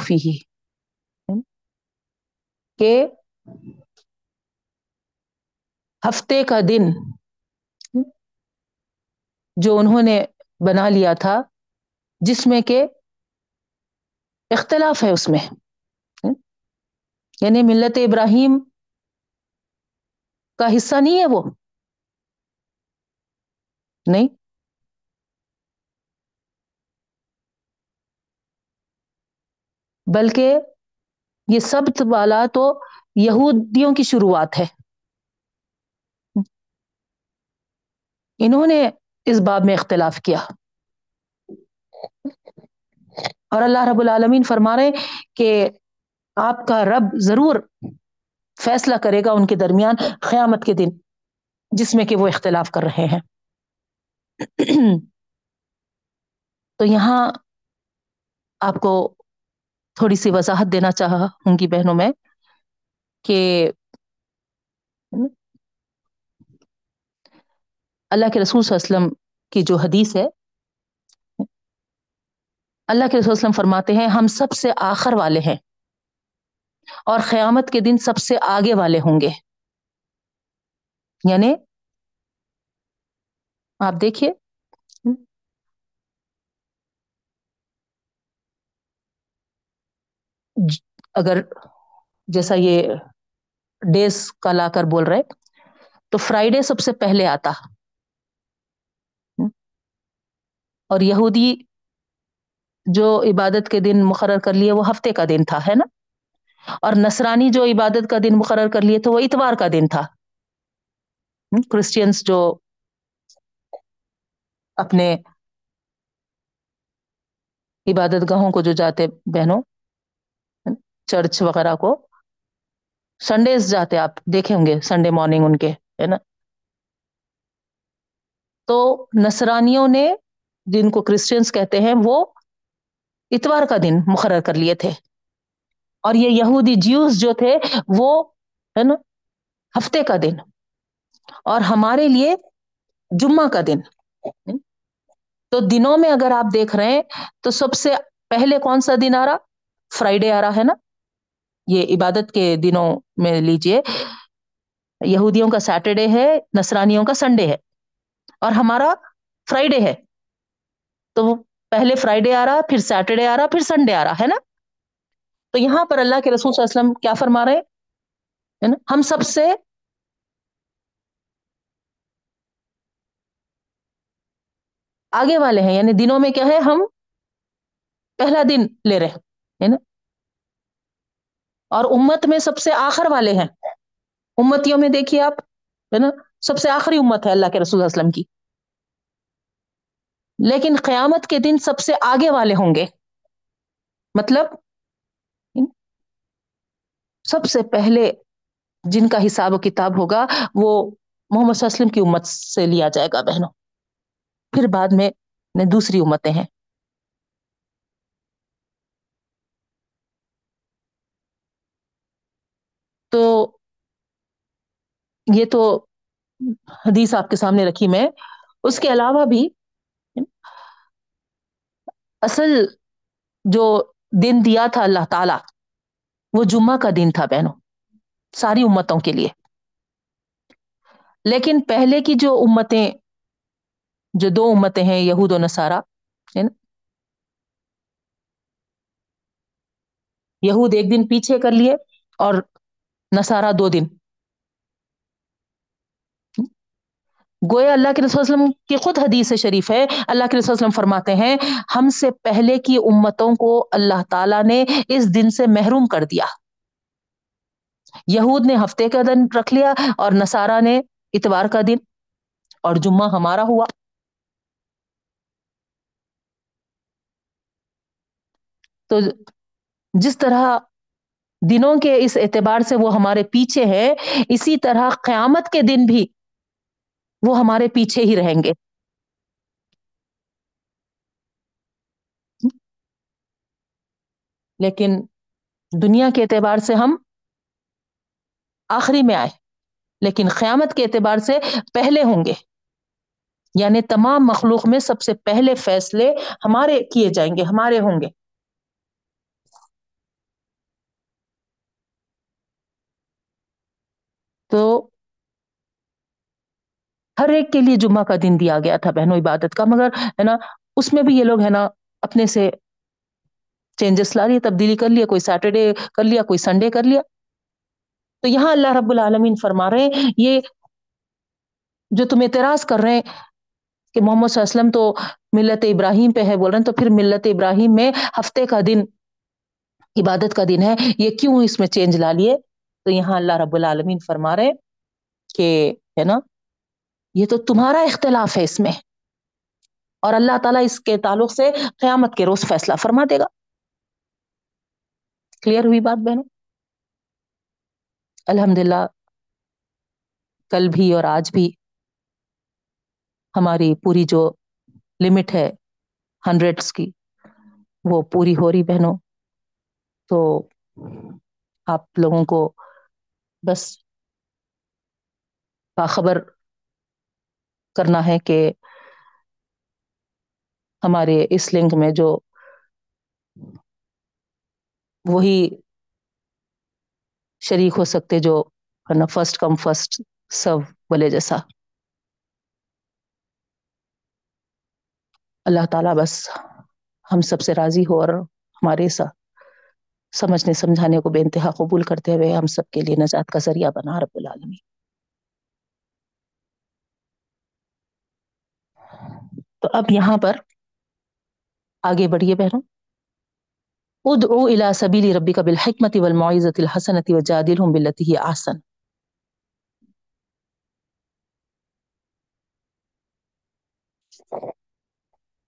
کہ ہفتے کا دن جو انہوں نے بنا لیا تھا، جس میں کہ اختلاف ہے اس میں۔ یعنی ملت ابراہیم کا حصہ نہیں ہے وہ۔ نہیں۔ بلکہ یہ سب والا تو یہودیوں کی شروعات ہے۔ انہوں نے اس باب میں اختلاف کیا۔ اور اللہ رب العالمین فرما رہے کہ آپ کا رب ضرور فیصلہ کرے گا ان کے درمیان قیامت کے دن، جس میں کہ وہ اختلاف کر رہے ہیں۔ تو یہاں آپ کو تھوڑی سی وضاحت دینا چاہا ہوں گی بہنوں میں کہ اللہ کے رسول صلی اللہ علیہ وسلم کی جو حدیث ہے اللہ کے رسول وسلم فرماتے ہیں، ہم سب سے آخر والے ہیں اور قیامت کے دن سب سے آگے والے ہوں گے۔ یعنی آپ دیکھیے۔ اگر جیسا یہ ڈیز کا لا کر بول رہے، تو فرائیڈے سب سے پہلے آتا۔ اور یہودی جو عبادت کے دن مقرر کر لیے، وہ ہفتے کا دن تھا، ہے نا؟ اور نصرانی جو عبادت کا دن مقرر کر لیے تو وہ اتوار کا دن تھا۔ کرسچینس جو اپنے عبادت گاہوں کو جو جاتے بہنوں، چرچ وغیرہ کو سنڈیز جاتے، آپ دیکھیں ہوں گے سنڈے مارننگ ان کے، ہے نا؟ تو نصرانیوں نے جن کو کرسچنس کہتے ہیں، وہ اتوار کا دن مقرر کر لیے تھے۔ اور یہ یہودی جیوز جو تھے، وہ ہے نا، ہفتے کا دن۔ اور ہمارے لیے جمعہ کا دن۔ تو دنوں میں اگر آپ دیکھ رہے ہیں، تو سب سے پہلے کون سا دن آ رہا؟ فرائیڈے آ رہا ہے نا۔ یہ عبادت کے دنوں میں لیجیے۔ یہودیوں کا سیٹرڈے ہے، نصرانیوں کا سنڈے ہے۔ اور ہمارا فرائیڈے ہے۔ تو پہلے فرائیڈے آ رہا، پھر سیٹرڈے آ رہا، پھر سنڈے آ رہا، ہے نا؟ تو یہاں پر اللہ کے رسول صلی اللہ علیہ وسلم کیا فرما رہے ہے نا؟ ہم سب سے آگے والے ہیں یعنی دنوں میں کیا ہے؟ ہم پہلا دن لے رہے ہیں نا؟ اور امت میں سب سے آخر والے ہیں۔ امتیوں میں دیکھیے آپ، ہے نا؟ سب سے آخری امت ہے اللہ کے رسول وسلم کی۔ لیکن قیامت کے دن سب سے آگے والے ہوں گے۔ مطلب سب سے پہلے جن کا حساب و کتاب ہوگا، وہ محمد صلی اللہ علیہ وسلم کی امت سے لیا جائے گا بہنوں۔ پھر بعد میں دوسری امتیں ہیں۔ تو یہ تو حدیث آپ کے سامنے رکھی میں۔ اس کے علاوہ بھی اصل جو دن دیا تھا اللہ تعالی، وہ جمعہ کا دن تھا بہنوں، ساری امتوں کے لیے۔ لیکن پہلے کی جو امتیں، جو دو امتیں ہیں، یہود و نصارہ، ہے نا؟ یہود ایک دن پیچھے کر لیے اور نصارہ دو دن۔ گویا اللہ کے رسول وسلم کی خود حدیث شریف ہے۔ اللہ کے رسول وسلم فرماتے ہیں، ہم سے پہلے کی امتوں کو اللہ تعالیٰ نے اس دن سے محروم کر دیا۔ یہود نے ہفتے کا دن رکھ لیا اور نصارہ نے اتوار کا دن اور جمعہ ہمارا ہوا۔ تو جس طرح دنوں کے اس اعتبار سے وہ ہمارے پیچھے ہے اسی طرح قیامت کے دن بھی وہ ہمارے پیچھے ہی رہیں گے۔ لیکن دنیا کے اعتبار سے ہم آخری میں آئے، لیکن قیامت کے اعتبار سے پہلے ہوں گے۔ یعنی تمام مخلوق میں سب سے پہلے فیصلے ہمارے کیے جائیں گے، ہمارے ہوں گے۔ تو ہر ایک کے لیے جمعہ کا دن دیا گیا تھا بہنوں عبادت کا، مگر ہے نا، اس میں بھی یہ لوگ ہے نا اپنے سے چینجز لا لیے، تبدیلی کر لیا، کوئی سیٹرڈے کر لیا، کوئی سنڈے کر لیا۔ تو یہاں اللہ رب العالمین فرما رہے ہیں، یہ جو تم اعتراض کر رہے ہیں کہ محمد صلی اللہ علیہ وسلم تو ملت ابراہیم پہ ہے، بول رہے ہیں، تو پھر ملت ابراہیم میں ہفتے کا دن، عبادت کا دن ہے، یہ کیوں اس میں چینج لا لیے؟ تو یہاں اللہ رب العالمین فرما رہے کہ ہے نا یہ تو تمہارا اختلاف ہے اس میں۔ اور اللہ تعالیٰ اس کے تعلق سے قیامت کے روز فیصلہ فرما دے گا۔ کلیئر ہوئی بات بہنوں؟ الحمد للہ کل بھی اور آج بھی ہماری پوری جو لمٹ ہے ہنڈریڈس کی، وہ پوری ہو رہی بہنوں۔ تو آپ لوگوں کو بس باخبر کرنا ہے کہ ہمارے اس لنک میں جو وہی شریک ہو سکتے جو ہے نا فرسٹ کم فرسٹ سب بولے جیسا۔ اللہ تعالیٰ بس ہم سب سے راضی ہو اور ہمارے سا سمجھنے سمجھانے کو بے انتہا قبول کرتے ہوئے ہم سب کے لیے نجات کا ذریعہ بنا رب العالمین۔ تو اب یہاں پر آگے بڑھیے بہنوں۔ ادعو الى سبیل ربک بالحکمت والمعیزت الحسنت وجادلہم باللتی ہی احسن۔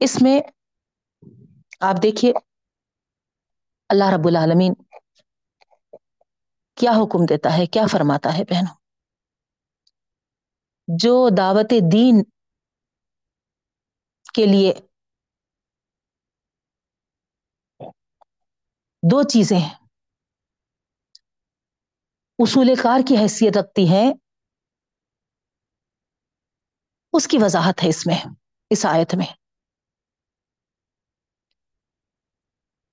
اس میں آپ دیکھیے، اللہ رب العالمین کیا حکم دیتا ہے، کیا فرماتا ہے بہنوں؟ جو دعوت دین کے لیے دو چیزیں ہیں۔ اصول کار کی حیثیت رکھتی ہیں اس کی وضاحت ہے اس میں، اس آیت میں۔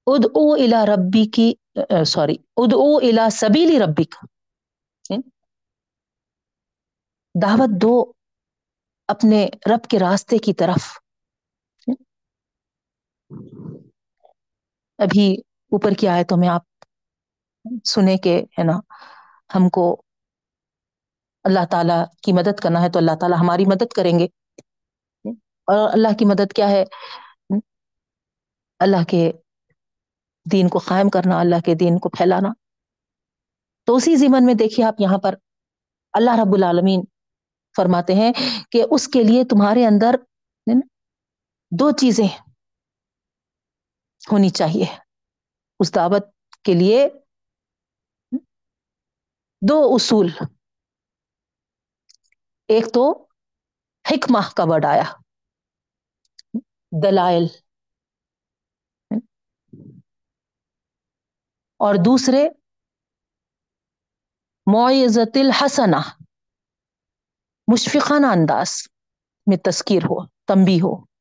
ادعو الى ربی کی سوری، ادعو الا سبیلی ربک۔ دعوت دو اپنے رب کے راستے کی طرف۔ ابھی اوپر کی آیتوں میں آپ سنے کے ہے نا، ہم کو اللہ تعالیٰ کی مدد کرنا ہے تو اللہ تعالیٰ ہماری مدد کریں گے۔ اور اللہ کی مدد کیا ہے؟ اللہ کے دین کو قائم کرنا، اللہ کے دین کو پھیلانا۔ تو اسی زمن میں دیکھیے آپ یہاں پر اللہ رب العالمین فرماتے ہیں کہ اس کے لیے تمہارے اندر دو چیزیں ہونی چاہیے۔ اس دعوت کے لیے دو اصول۔ ایک تو حکمہ کا ورڈ آیا دلائل۔ اور دوسرے معزت الحسنہ۔ مشفقانہ انداز میں تذکیر ہو تمبی ہو۔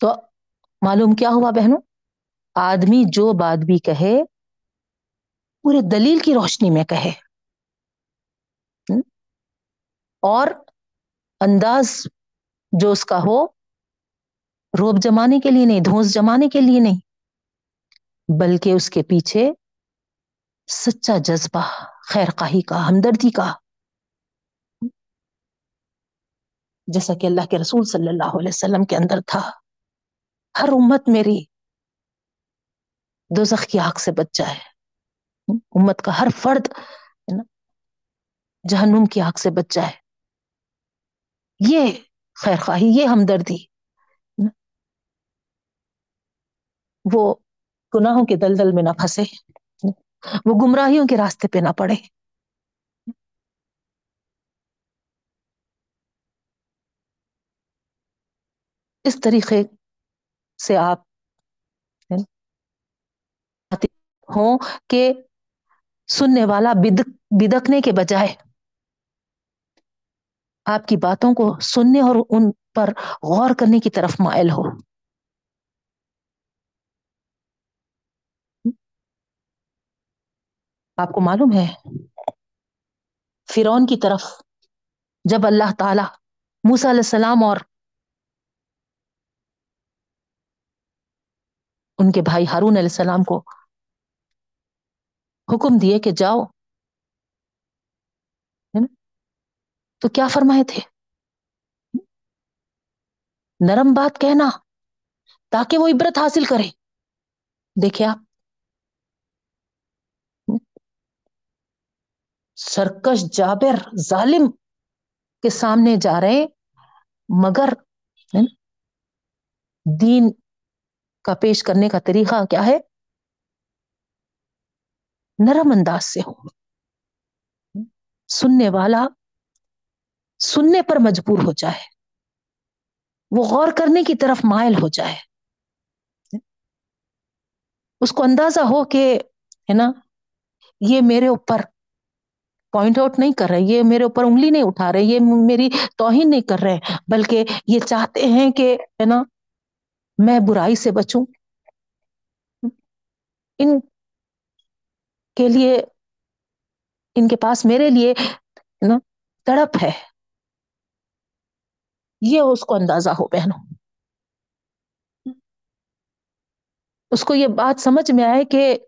تو معلوم کیا ہوا بہنوں؟ آدمی جو بات بھی کہے، پورے دلیل کی روشنی میں کہے۔ اور انداز جو اس کا ہو، روب جمانے کے لیے نہیں دھوس جمانے کے لیے نہیں، بلکہ اس کے پیچھے سچا جذبہ خیر خاہی کا، ہمدردی کا۔ جیسا کہ اللہ کے رسول صلی اللہ علیہ وسلم کے اندر تھا۔ ہر امت میری دوزخ کی آگ سے بچ جائے۔ امت کا ہر فرد جہنم کی آگ سے بچ جائے۔ یہ خیر خواہی یہ ہمدردی وہ گناہوں کے دلدل میں نہ پھنسے، وہ گمراہیوں کے راستے پہ نہ پڑے۔ اس طریقے سے آپ ہوں کہ سننے والا بدکنے کے بجائے آپ کی باتوں کو سننے اور ان پر غور کرنے کی طرف مائل ہو۔ آپ کو معلوم ہے فرون کی طرف جب اللہ تعالی موسا علیہ السلام اور ان کے بھائی ہارون علیہ السلام کو حکم دیے کہ جاؤ تو کیا فرمائے تھے؟ نرم بات کہنا تاکہ وہ عبرت حاصل کرے۔ دیکھے آپ، سرکش جابر ظالم کے سامنے جا رہے مگر دین کا پیش کرنے کا طریقہ کیا ہے؟ نرم انداز سے ہو۔ سننے والا سننے پر مجبور ہو جائے۔ وہ غور کرنے کی طرف مائل ہو جائے۔ اس کو اندازہ ہو کہ، ہے نا، یہ میرے اوپر پوائنٹ آؤٹ نہیں کر رہے، یہ میرے اوپر انگلی نہیں اٹھا رہے، یہ میری توہین نہیں کر رہے، بلکہ یہ چاہتے ہیں کہ، ہے نا میں برائی سے بچوں۔ ان کے لیے، ان کے پاس میرے لیے نا تڑپ ہے۔ یہ اس کو اندازہ ہو بہنوں۔ اس کو یہ بات سمجھ میں آئے کہ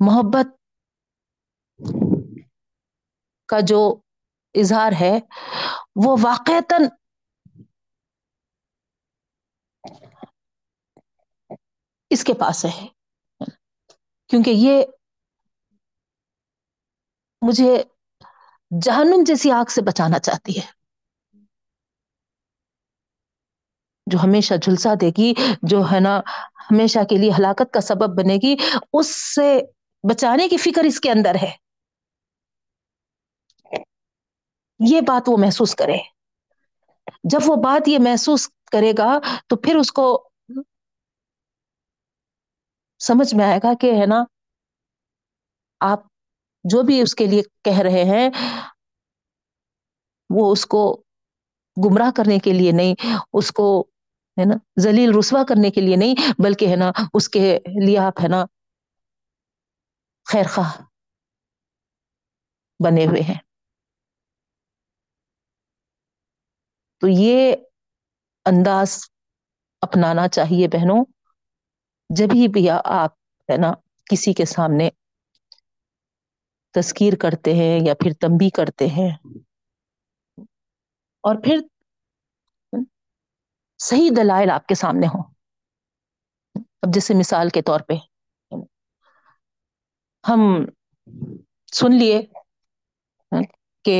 محبت کا جو اظہار ہے، وہ واقعتاً اس کے پاس ہے۔ کیونکہ یہ مجھے جہنم جیسی آگ سے بچانا چاہتی ہے۔ جو ہمیشہ جھلسا دے گی، جو ہے نا، ہمیشہ کے لیے ہلاکت کا سبب بنے گی، اس سے بچانے کی فکر اس کے اندر ہے۔ یہ بات وہ محسوس کرے۔ جب وہ بات یہ محسوس کرے گا، تو پھر اس کو سمجھ میں آئے گا کہ ہے نا، آپ جو بھی اس کے لیے کہہ رہے ہیں، وہ اس کو گمراہ کرنے کے لیے نہیں، اس کو ہے نا زلیل رسوا کرنے کے لیے نہیں، بلکہ ہے نا اس کے لیے آپ ہے نا خیر خواہ بنے ہوئے ہیں۔ تو یہ انداز اپنانا چاہیے بہنوں۔ جبھی بھی آپ ہے نا، کسی کے سامنے تذکیر کرتے ہیں یا پھر تمبی کرتے ہیں، اور پھر صحیح دلائل آپ کے سامنے ہوں۔ اب جیسے مثال کے طور پہ، ہم سن لیے کہ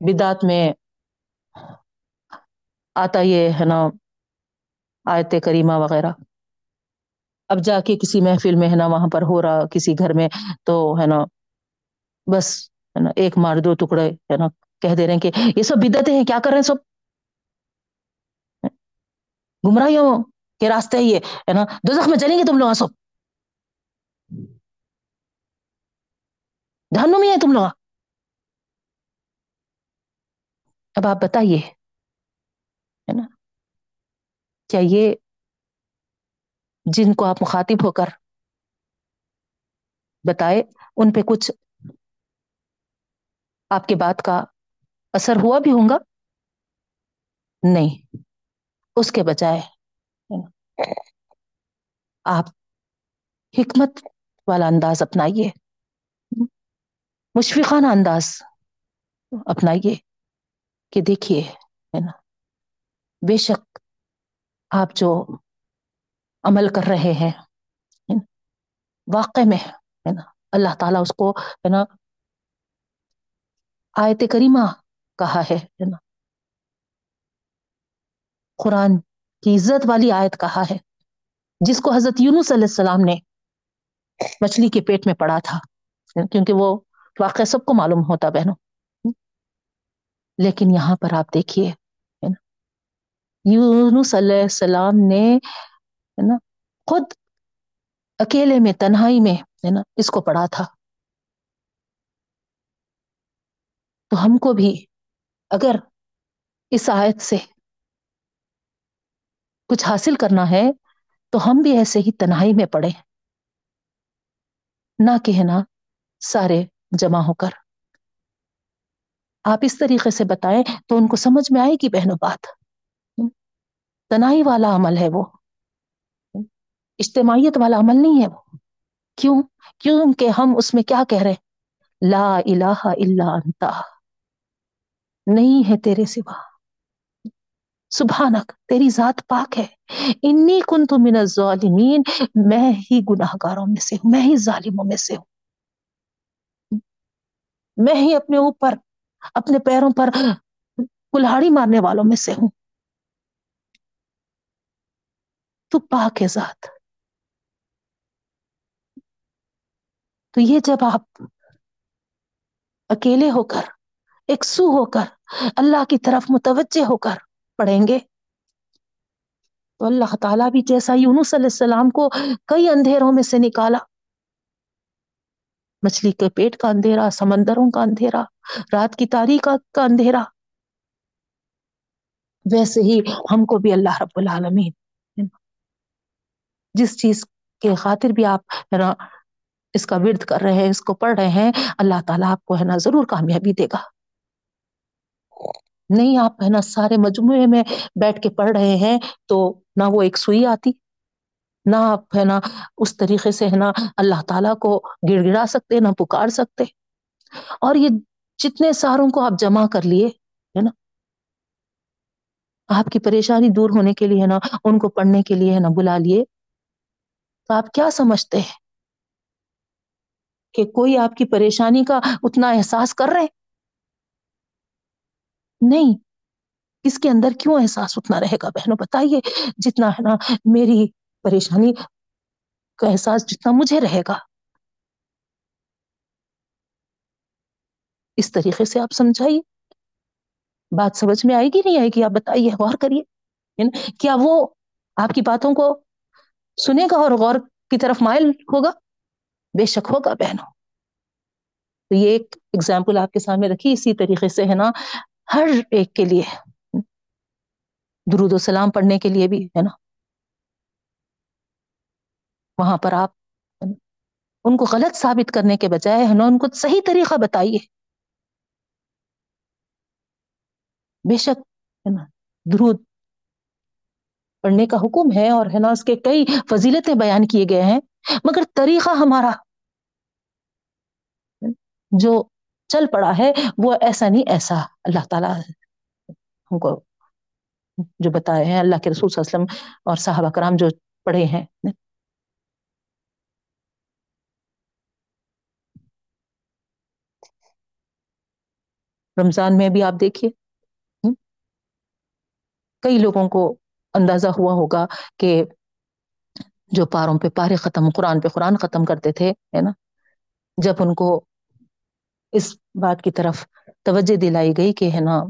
بدات میں آتا یہ ہے نا آیت کریمہ وغیرہ۔ اب جا کے کسی محفل میں ہے نا، وہاں پر ہو رہا کسی گھر میں، تو ہے نا، بس ہے نا، ایک مار دو ٹکڑے ہے نا، کہہ دے رہے ہیں کہ یہ سب بدتیں ہیں، کیا کر رہے ہیں سب؟ گمراہیوں کے راستے یہ، ہے نا دو میں چلیں گے تم لوگ سب۔ دھنو میں ہے تم لوگ۔ اب آپ بتائیے، ہے نا، کیا یہ جن کو آپ مخاطب ہو کر بتائے، ان پہ کچھ آپ کے بات کا اثر ہوا بھی ہوں گا؟ نہیں۔ اس کے بجائے آپ حکمت والا انداز اپنائیے۔ مشفقانہ انداز اپنائیے کہ دیکھیے، ہے نا؟ بے شک آپ جو عمل کر رہے ہیں۔ واقع میں، ہے نا؟ اللہ تعالیٰ اس کو، ہے نا، آیت کریمہ کہا ہے نا۔ قرآن کی عزت والی آیت کہا ہے، جس کو حضرت یونس علیہ السلام نے مچھلی کے پیٹ میں پڑا تھا کیونکہ وہ واقع سب کو معلوم ہوتا، بہنوں۔ لیکن یہاں پر آپ دیکھیے یونس علیہ السلام نے ہے نا؟ خود اکیلے میں تنہائی میں ہے نا؟ اس کو پڑھا تھا۔ تو ہم کو بھی اگر اس آیت سے کچھ حاصل کرنا ہے، تو ہم بھی ایسے ہی تنہائی میں پڑے۔ نہ کہنا سارے جمع ہو کر۔ آپ اس طریقے سے بتائیں تو ان کو سمجھ میں آئے گی بہنوں بات۔ تنہائی والا عمل ہے وہ۔ اجتماعیت والا عمل نہیں ہے وہ۔ کیوں؟ کیوں کہ ہم اس میں کیا کہہ رہے ہیں؟ لا الہ الا انتا نہیں ہے تیرے سوا۔ سبحانک، تیری ذات پاک ہے۔ انی کنت من الظالمین۔ میں ہی گناہ گاروں میں سے ہوں، میں ہی ظالموں میں سے ہوں۔ میں ہی اپنے اوپر، اپنے پیروں پر کلہاڑی مارنے والوں میں سے ہوں۔ تو پاک ہے ذات۔ تو یہ جب آپ اکیلے ہو کر اکسو ہو کر، اللہ کی طرف متوجہ ہو کر پڑھیں گے، تو اللہ تعالیٰ بھی جیسا یونس علیہ السلام کو کئی اندھیروں میں سے نکالا۔ مچھلی کے پیٹ کا اندھیرا، سمندروں کا اندھیرا، رات کی تاریخ کا اندھیرا۔ ویسے ہی ہم کو بھی اللہ رب العالمین۔ جس چیز کے خاطر بھی آپ اس کا ورد کر رہے ہیں، اس کو پڑھ رہے ہیں، اللہ تعالیٰ آپ کو ہے نا ضرور کامیابی دے گا۔ نہیں، آپ ہے نا سارے مجموعے میں بیٹھ کے پڑھ رہے ہیں تو نہ وہ ایک سوئی آتی، نہ آپ ہے نا اس طریقے سے ہے نا اللہ تعالیٰ کو گڑ گڑا سکتے، نہ پکار سکتے۔ اور یہ جتنے ساروں کو آپ جمع کر لیے ہے نا، آپ کی پریشانی دور ہونے کے لیے ہے نا، ان کو پڑھنے کے لیے ہے نا بلا لیے، تو آپ کیا سمجھتے ہیں؟ کہ کوئی آپ کی پریشانی کا اتنا احساس کر رہے؟ نہیں، اس کے اندر کیوں احساس اتنا رہے گا بہنوں؟ بتائیے، جتنا ہے نا میری پریشانی کا احساس جتنا مجھے رہے گا۔ اس طریقے سے آپ سمجھائیے۔ بات سمجھ میں آئے گی نہیں آئے گی؟ آپ بتائیے، غور کریے۔ یعنی کیا وہ آپ کی باتوں کو سنے گا اور غور کی طرف مائل ہوگا؟ بے شک ہوگا بہنوں۔ تو یہ ایک ایگزامپل آپ کے سامنے رکھی، اسی طریقے سے ہے نا، ہر ایک کے لیے، درود و سلام پڑھنے کے لیے بھی ہے نا۔ وہاں پر آپ ان کو غلط ثابت کرنے کے بجائے ہے نا، ان کو صحیح طریقہ بتائیے۔ بے شک ہے نا، درود پڑھنے کا حکم ہے اور ہے نا، اس کے کئی فضیلتیں بیان کیے گئے ہیں۔ مگر طریقہ ہمارا جو چل پڑا ہے، وہ ایسا نہیں، ایسا اللہ تعالی ہم کو جو بتائے ہیں، اللہ کے رسول صلی اللہ علیہ وسلم اور صحابہ کرام جو پڑھے ہیں۔ رمضان میں بھی آپ دیکھیے۔ کئی لوگوں کو اندازہ ہوا ہوگا کہ جو پاروں پہ پارے ختم، قرآن پہ قرآن ختم کرتے تھے، ہے نا؟ جب ان کو اس بات کی طرف توجہ دلائی گئی کہ ہے نا،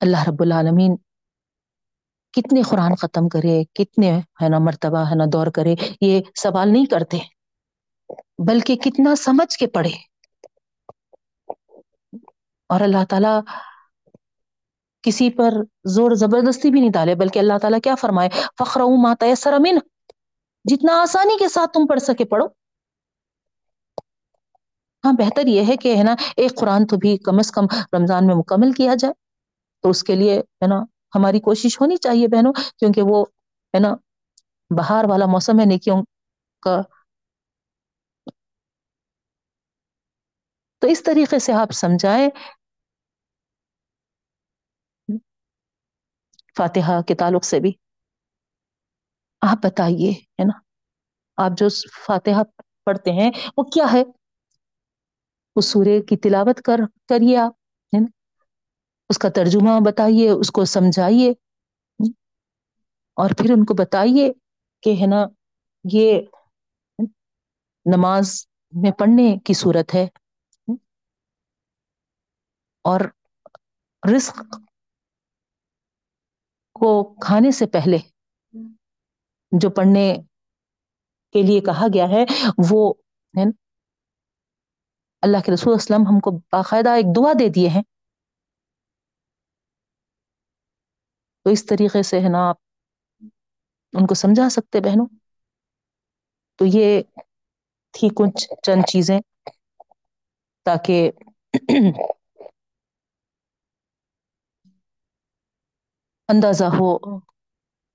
اللہ رب العالمین کتنے قرآن ختم کرے، کتنے ہے نا مرتبہ ہے نا دور کرے، یہ سوال نہیں کرتے، بلکہ کتنا سمجھ کے پڑھے۔ اور اللہ تعالی کسی پر زور زبردستی بھی نہیں ڈالے، بلکہ اللہ تعالیٰ کیا فرمائے فخر ماتا سرمن جتنا آسانی کے ساتھ تم پڑھ سکے، پڑھو۔ ہاں بہتر یہ ہے کہ، ہے نا، ایک قرآن تو بھی کم از کم رمضان میں مکمل کیا جائے۔ تو اس کے لیے، ہے نا، ہماری کوشش ہونی چاہیے بہنوں، کیونکہ وہ، ہے نا، بہار والا موسم ہے، نیکیوں کا۔ تو اس طریقے سے آپ سمجھائیں۔ فاتحہ کے تعلق سے بھی۔ آپ بتائیے، ہے نا، آپ جو فاتحہ پڑھتے ہیں، وہ کیا ہے؟ اس سورے کی تلاوت کر، کریے آپ، ہے نا؟ اس کا ترجمہ بتائیے، اس کو سمجھائیے اور پھر ان کو بتائیے کہ، ہے نا، یہ نماز میں پڑھنے کی صورت ہے اور رزق کو کھانے سے پہلے جو پڑھنے کے لیے کہا گیا ہے، وہ، ہے اللہ کے رسول اسلم ہم کو باقاعدہ ایک دعا دے دیے ہیں۔ تو اس طریقے سے ہے نا آپ ان کو سمجھا سکتے بہنوں۔ تو یہ تھی کچھ چند چیزیں تاکہ اندازہ ہو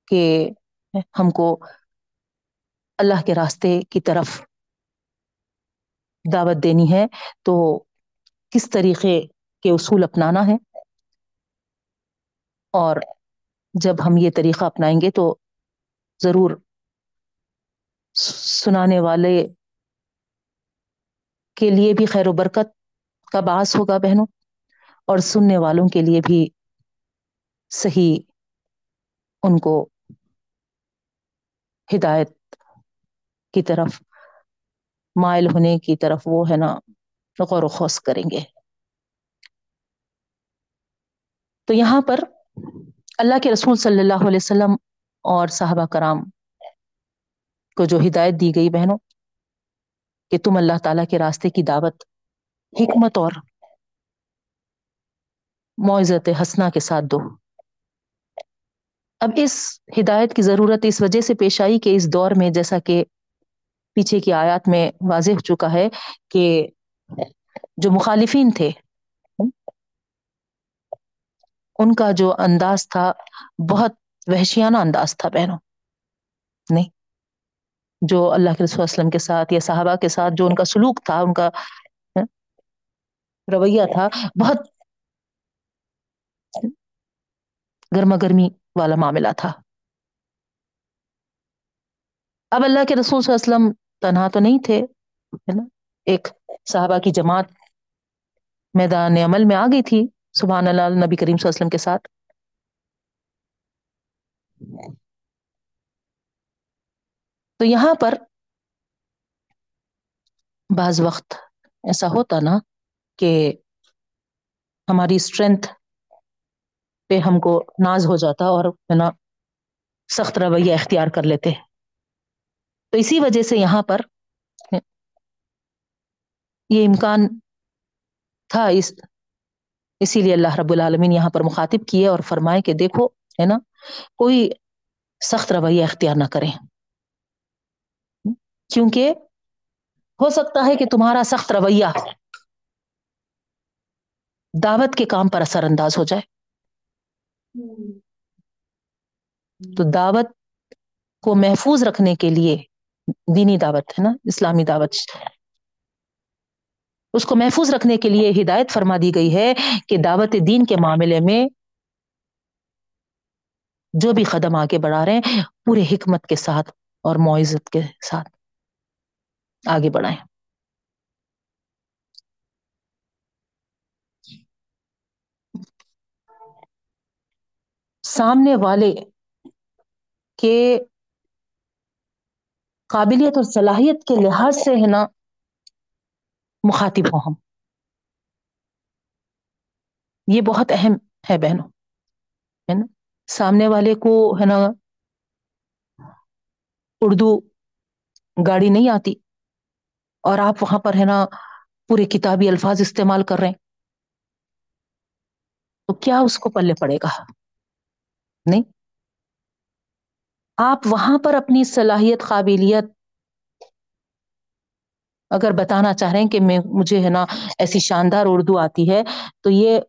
کہ ہم کو اللہ کے راستے کی طرف دعوت دینی ہے، تو کس طریقے کے اصول اپنانا ہے؟ اور جب ہم یہ طریقہ اپنائیں گے تو ضرور سنانے والے کے لیے بھی خیر و برکت کا باعث ہوگا بہنوں، اور سننے والوں کے لیے بھی صحیح ان کو ہدایت کی طرف مائل ہونے کی طرف وہ ہے نا غور و خوص کریں گے۔ تو یہاں پر اللہ کے رسول صلی اللہ علیہ وسلم اور صحابہ کرام کو جو ہدایت دی گئی بہنوں کہ تم اللہ تعالی کے راستے کی دعوت، حکمت اور معزت حسنا کے ساتھ دو۔ اب اس ہدایت کی ضرورت اس وجہ سے پیش آئی کہ اس دور میں جیسا کہ پیچھے کی آیات میں واضح ہو چکا ہے کہ جو مخالفین تھے، ان کا جو انداز تھا، بہت وحشیانہ انداز تھا بہنوں، نہیں؟ جو اللہ کے رسول وسلم کے ساتھ یا صحابہ کے ساتھ جو ان کا سلوک تھا، ان کا ہاں، رویہ تھا، بہت گرما گرمی والا معاملہ تھا۔ اب اللہ کے رسول صلی اللہ علیہ وسلم تنہا تو نہیں تھے، ہے نا؟ ایک صحابہ کی جماعت میدان عمل میں آ گئی تھی، سبحان اللہ نبی کریم صلی اللہ علیہ وسلم کے ساتھ۔ تو یہاں پر بعض وقت ایسا ہوتا نا کہ ہماری اسٹرینتھ پہ ہم کو ناز ہو جاتا اور، ہے نا، سخت رویہ اختیار کر لیتے۔ ہیں تو اسی وجہ سے یہاں پر یہ امکان تھا اس اسی لیے اللہ رب العالمین یہاں پر مخاطب کیے اور فرمائے کہ دیکھو ہے نا کوئی سخت رویہ اختیار نہ کریں۔ کیونکہ ہو سکتا ہے کہ تمہارا سخت رویہ دعوت کے کام پر اثر انداز ہو جائے۔ تو دعوت کو محفوظ رکھنے کے لیے دینی دعوت ہے نا، اسلامی دعوت۔ اس کو محفوظ رکھنے کے لیے ہدایت فرما دی گئی ہے کہ دعوت دین کے معاملے میں جو بھی قدم آگے بڑھا رہے ہیں، پورے حکمت کے ساتھ اور معزت کے ساتھ آگے بڑھائیں۔ سامنے والے کے قابلیت اور صلاحیت کے لحاظ سے ہے نا، مخاطب ہوں ہم۔ یہ بہت اہم ہے بہنوں، ہے نا؟ سامنے والے کو ہے نا، اردو گاڑی نہیں آتی اور آپ وہاں پر ہے نا پورے کتابی الفاظ استعمال کر رہے ہیں، تو کیا اس کو پلے پڑے گا؟ نہیں؟ آپ وہاں پر اپنی صلاحیت، قابلیت اگر بتانا چاہ رہے ہیں کہ میں، مجھے ہے نا ایسی شاندار اردو آتی ہے تو یہ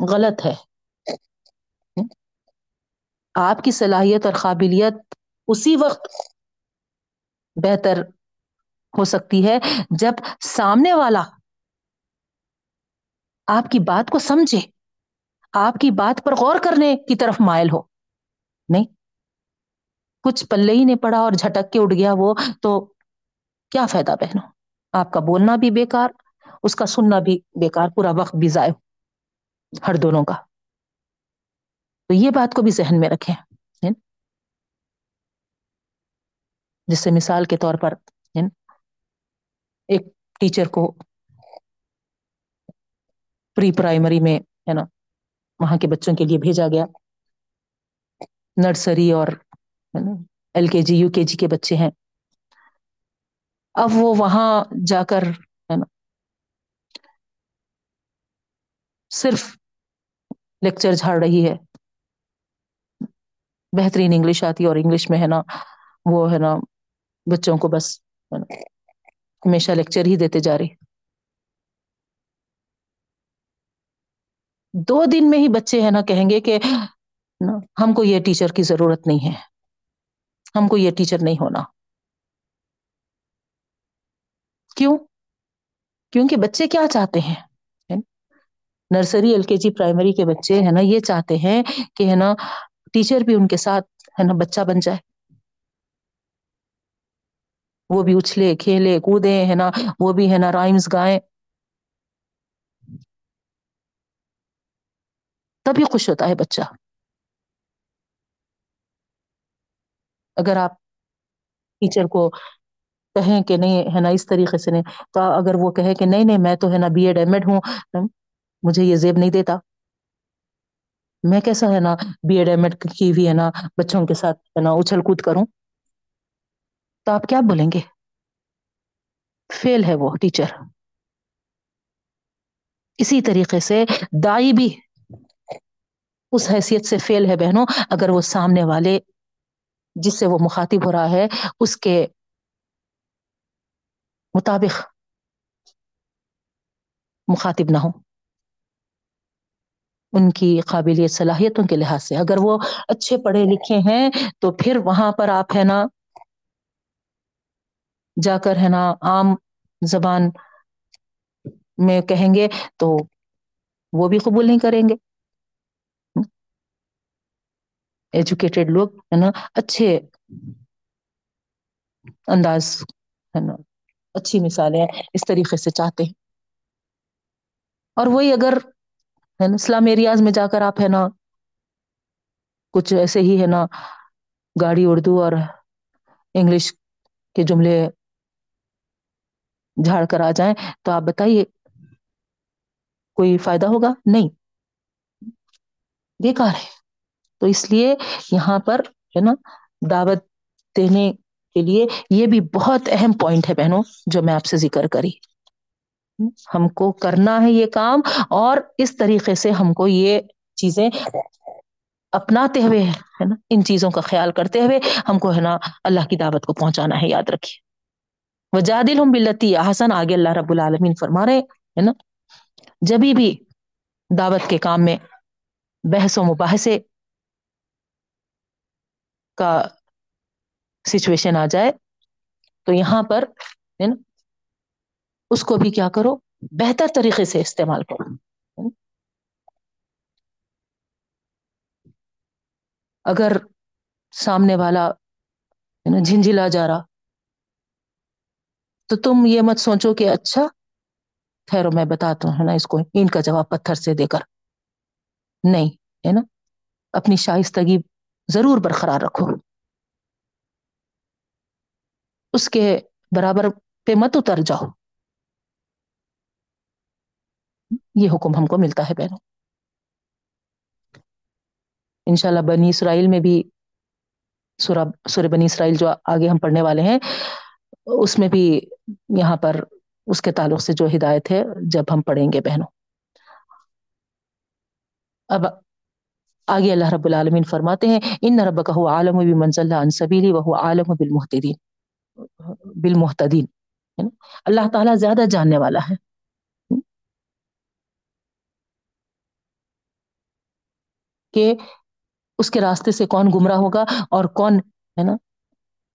غلط ہے۔ آپ کی صلاحیت اور قابلیت اسی وقت بہتر ہو سکتی ہے جب سامنے والا آپ کی بات کو سمجھے، آپ کی بات پر غور کرنے کی طرف مائل ہو۔ نہیں کچھ پلے ہی نہیں پڑا اور جھٹک کے اڑ گیا وہ، تو کیا فائدہ بہنوں؟ آپ کا بولنا بھی بیکار، اس کا سننا بھی بیکار، پورا وقت بھی ضائع ہر دونوں کا۔ تو یہ بات کو بھی ذہن میں رکھیں جس سے مثال کے طور پر ایک ٹیچر کو پری پرائمری میں، ہے نا، وہاں کے بچوں کے لیے بھیجا گیا۔ نرسری اور ایل کے جی یو کے جی کے بچے ہیں۔ اب وہ وہاں جا کر، ہے نا، صرف لیکچر جھاڑ رہی ہے۔ بہترین انگلش آتی ہے اور انگلش میں، ہے نا، وہ، ہے نا، بچوں کو بس ہمیشہ لیکچر ہی دیتے جا رہے دو دن میں ہی بچے، ہے نا، کہیں گے کہ ہم کو یہ ٹیچر کی ضرورت نہیں ہے۔ ہم کو یہ ٹیچر نہیں ہونا۔ کیوں؟ کیونکہ بچے کیا چاہتے ہیں؟ نرسری، ایل کے جی پرائمری کے بچے ہے نا یہ چاہتے ہیں کہ ہے نا ٹیچر بھی ان کے ساتھ ہے نا بچہ بن جائے۔ وہ بھی اچھلے، کھیلے، کودے ہے نا، وہ بھی ہے نا رائمس گائے تبھی خوش ہوتا ہے بچہ۔ اگر آپ ٹیچر کو کہیں کہ نہیں، ہے نا، اس طریقے سے نہیں، تو اگر وہ کہے کہ نہیں نہیں، میں تو ہے نا بی ایڈ ایم ایڈ ہوں، مجھے یہ زیب نہیں دیتا۔ میں کیسا ہے نا بی ایڈ ایم ایڈ کی بھی ہے نا بچوں کے ساتھ ہے نا اچھل کود کروں؟ تو آپ کیا بولیں گے؟ فیل ہے وہ ٹیچر اسی طریقے سے دائی بھی اس حیثیت سے فیل ہے بہنوں، اگر وہ سامنے والے جس سے وہ مخاطب ہو رہا ہے، اس کے مطابق مخاطب نہ ہو ان کی قابلیت صلاحیتوں کے لحاظ سے۔ اگر وہ اچھے پڑھے لکھے ہیں، تو پھر وہاں پر آپ ہے نا، جا کر ہے نا عام زبان میں کہیں گے، تو وہ بھی قبول نہیں کریں گے۔ ایجوکیٹڈ لوگ، ہے نا، اچھے انداز، ہے نا، اچھی مثالیں اس طریقے سے چاہتے ہیں۔ اور وہی اگر، ہے نا اسلام ایریاز میں جا کر آپ، ہے نا، کچھ ایسے ہی، ہے نا، گاڑی اردو اور انگلش کے جملے جھاڑ کر آ جائیں تو آپ بتائیے، کوئی فائدہ ہوگا؟ نہیں۔ بیکار ہے۔ تو اس لیے یہاں پر ہے نا دعوت دینے کے لیے یہ بھی بہت اہم پوائنٹ ہے بہنوں جو میں آپ سے ذکر کری۔ ہم کو کرنا ہے یہ کام اور اس طریقے سے ہم کو یہ چیزیں اپناتے ہوئے ہے نا، ان چیزوں کا خیال کرتے ہوئے ہم کو ہے نا اللہ کی دعوت کو پہنچانا ہے، یاد رکھیے۔ وہ جادل ہوں بلتی حسن آگے اللہ رب العالمین فرما رہے ہے نا۔ جبھی بھی دعوت کے کام میں بحث و مباحثے کا سچویشن آ جائے، تو یہاں پر ہے نا اس کو بھی کیا کرو، بہتر طریقے سے استعمال کرو۔ اگر سامنے والا جھنجھلا جا رہا، تو تم یہ مت سوچو کہ اچھا ٹھہرو میں بتاتا ہوں نا، اس کو ان کا جواب پتھر سے دے کر۔ نہیں، ہے نا، اپنی شائستگی ضرور برقرار رکھو۔ اس کے برابر پہ مت اتر جاؤ۔ یہ حکم ہم کو ملتا ہے بہنوں۔ انشاءاللہ بنی اسرائیل میں بھی سورہ سورہ بنی اسرائیل جو آگے ہم پڑھنے والے ہیں، اس میں بھی یہاں پر اس کے تعلق سے جو ہدایت ہے، جب ہم پڑھیں گے بہنوں۔ اب آگے اللہ رب العالمین فرماتے ہیں ان رب کا عالم بھی منزل انصبیلی وہ عالم بالمحتدین بالمحتدین اللہ تعالیٰ زیادہ جاننے والا ہے۔ کہ اس کے راستے سے کون گمراہ ہوگا اور کون ہے نا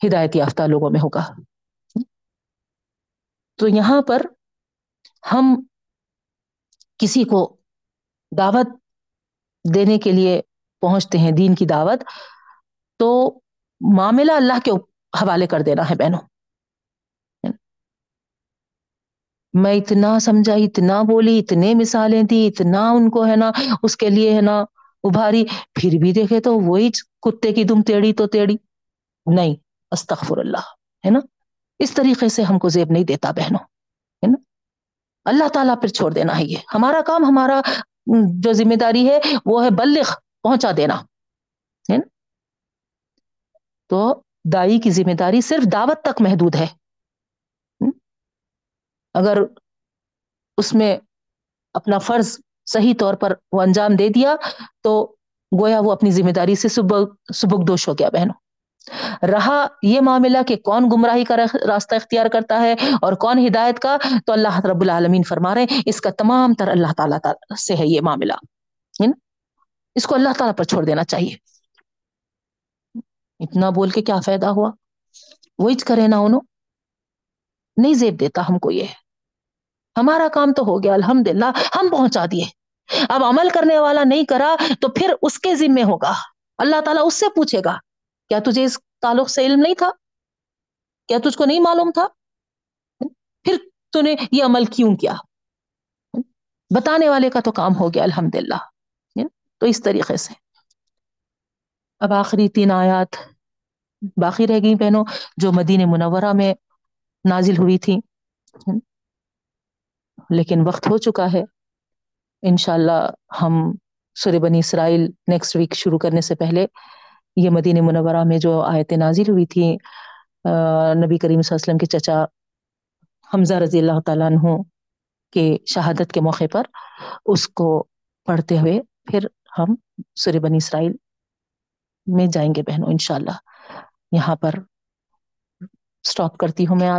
ہدایت یافتہ لوگوں میں ہوگا۔ تو یہاں پر ہم کسی کو دعوت دینے کے لیے پہنچتے ہیں دین کی دعوت، تو معاملہ اللہ کے حوالے کر دینا ہے بہنوں۔ میں اتنا سمجھا، اتنا بولی، اتنے مثالیں دی، اتنا ان کو ہے نا اس کے لیے ہے نا ابھاری، پھر بھی دیکھے تو وہی کتے کی دم تیڑی تو تیڑی۔ نہیں استغفر اللہ ہے نا؟ اس طریقے سے ہم کو زیب نہیں دیتا بہنوں، ہے نا؟ اللہ تعالیٰ پھر چھوڑ دینا ہے یہ۔ ہمارا کام، ہمارا جو ذمہ داری ہے، وہ ہے بلغ، پہنچا دینا۔ ہے نا؟ تو دائی کی ذمہ داری صرف دعوت تک محدود ہے۔ اگر اس میں اپنا فرض صحیح طور پر وہ انجام دے دیا، تو گویا وہ اپنی ذمہ داری سے سبک دوش ہو گیا، بہنوں۔ رہا یہ معاملہ کہ کون گمراہی کا راستہ اختیار کرتا ہے اور کون ہدایت کا؟ تو اللہ رب العالمین فرما رہے ہیں، اس کا تمام تر اللہ تعالیٰ سے ہے یہ معاملہ۔ اس کو اللہ تعالیٰ پر چھوڑ دینا چاہیے۔ اتنا بول کے کیا فائدہ ہوا؟ وہی کرے نا انہوں۔ نہیں زیب دیتا ہم کو یہ۔ ہمارا کام تو ہو گیا الحمد للہ ہم پہنچا دیے۔ اب عمل کرنے والا نہیں کرا تو پھر اس کے ذمے ہوگا۔ اللہ تعالیٰ اس سے پوچھے گا۔ کیا تجھے اس تعلق سے علم نہیں تھا؟ کیا تجھ کو نہیں معلوم تھا؟ پھر تو نے یہ عمل کیوں کیا؟ بتانے والے کا تو کام ہو گیا الحمد للہ تو اس طریقے سے۔ اب آخری تین آیات باقی رہ گئی بہنوں، جو مدین منورہ میں نازل ہوئی تھی لیکن وقت ہو چکا ہے۔ انشاءاللہ ہم سور بنی اسرائیل نیکسٹ ویک شروع کرنے سے پہلے یہ مدین منورہ میں جو آیت نازل ہوئی تھی نبی کریم صلی اللہ علیہ وسلم کے چچا حمزہ رضی اللہ تعالیٰ عنہ کے شہادت کے موقع پر اس کو پڑھتے ہوئے پھر ہم سور بنی اسرائیل میں جائیں گے بہنوں، انشاءاللہ۔ یہاں پر سٹاپ کرتی ہوں میں آج۔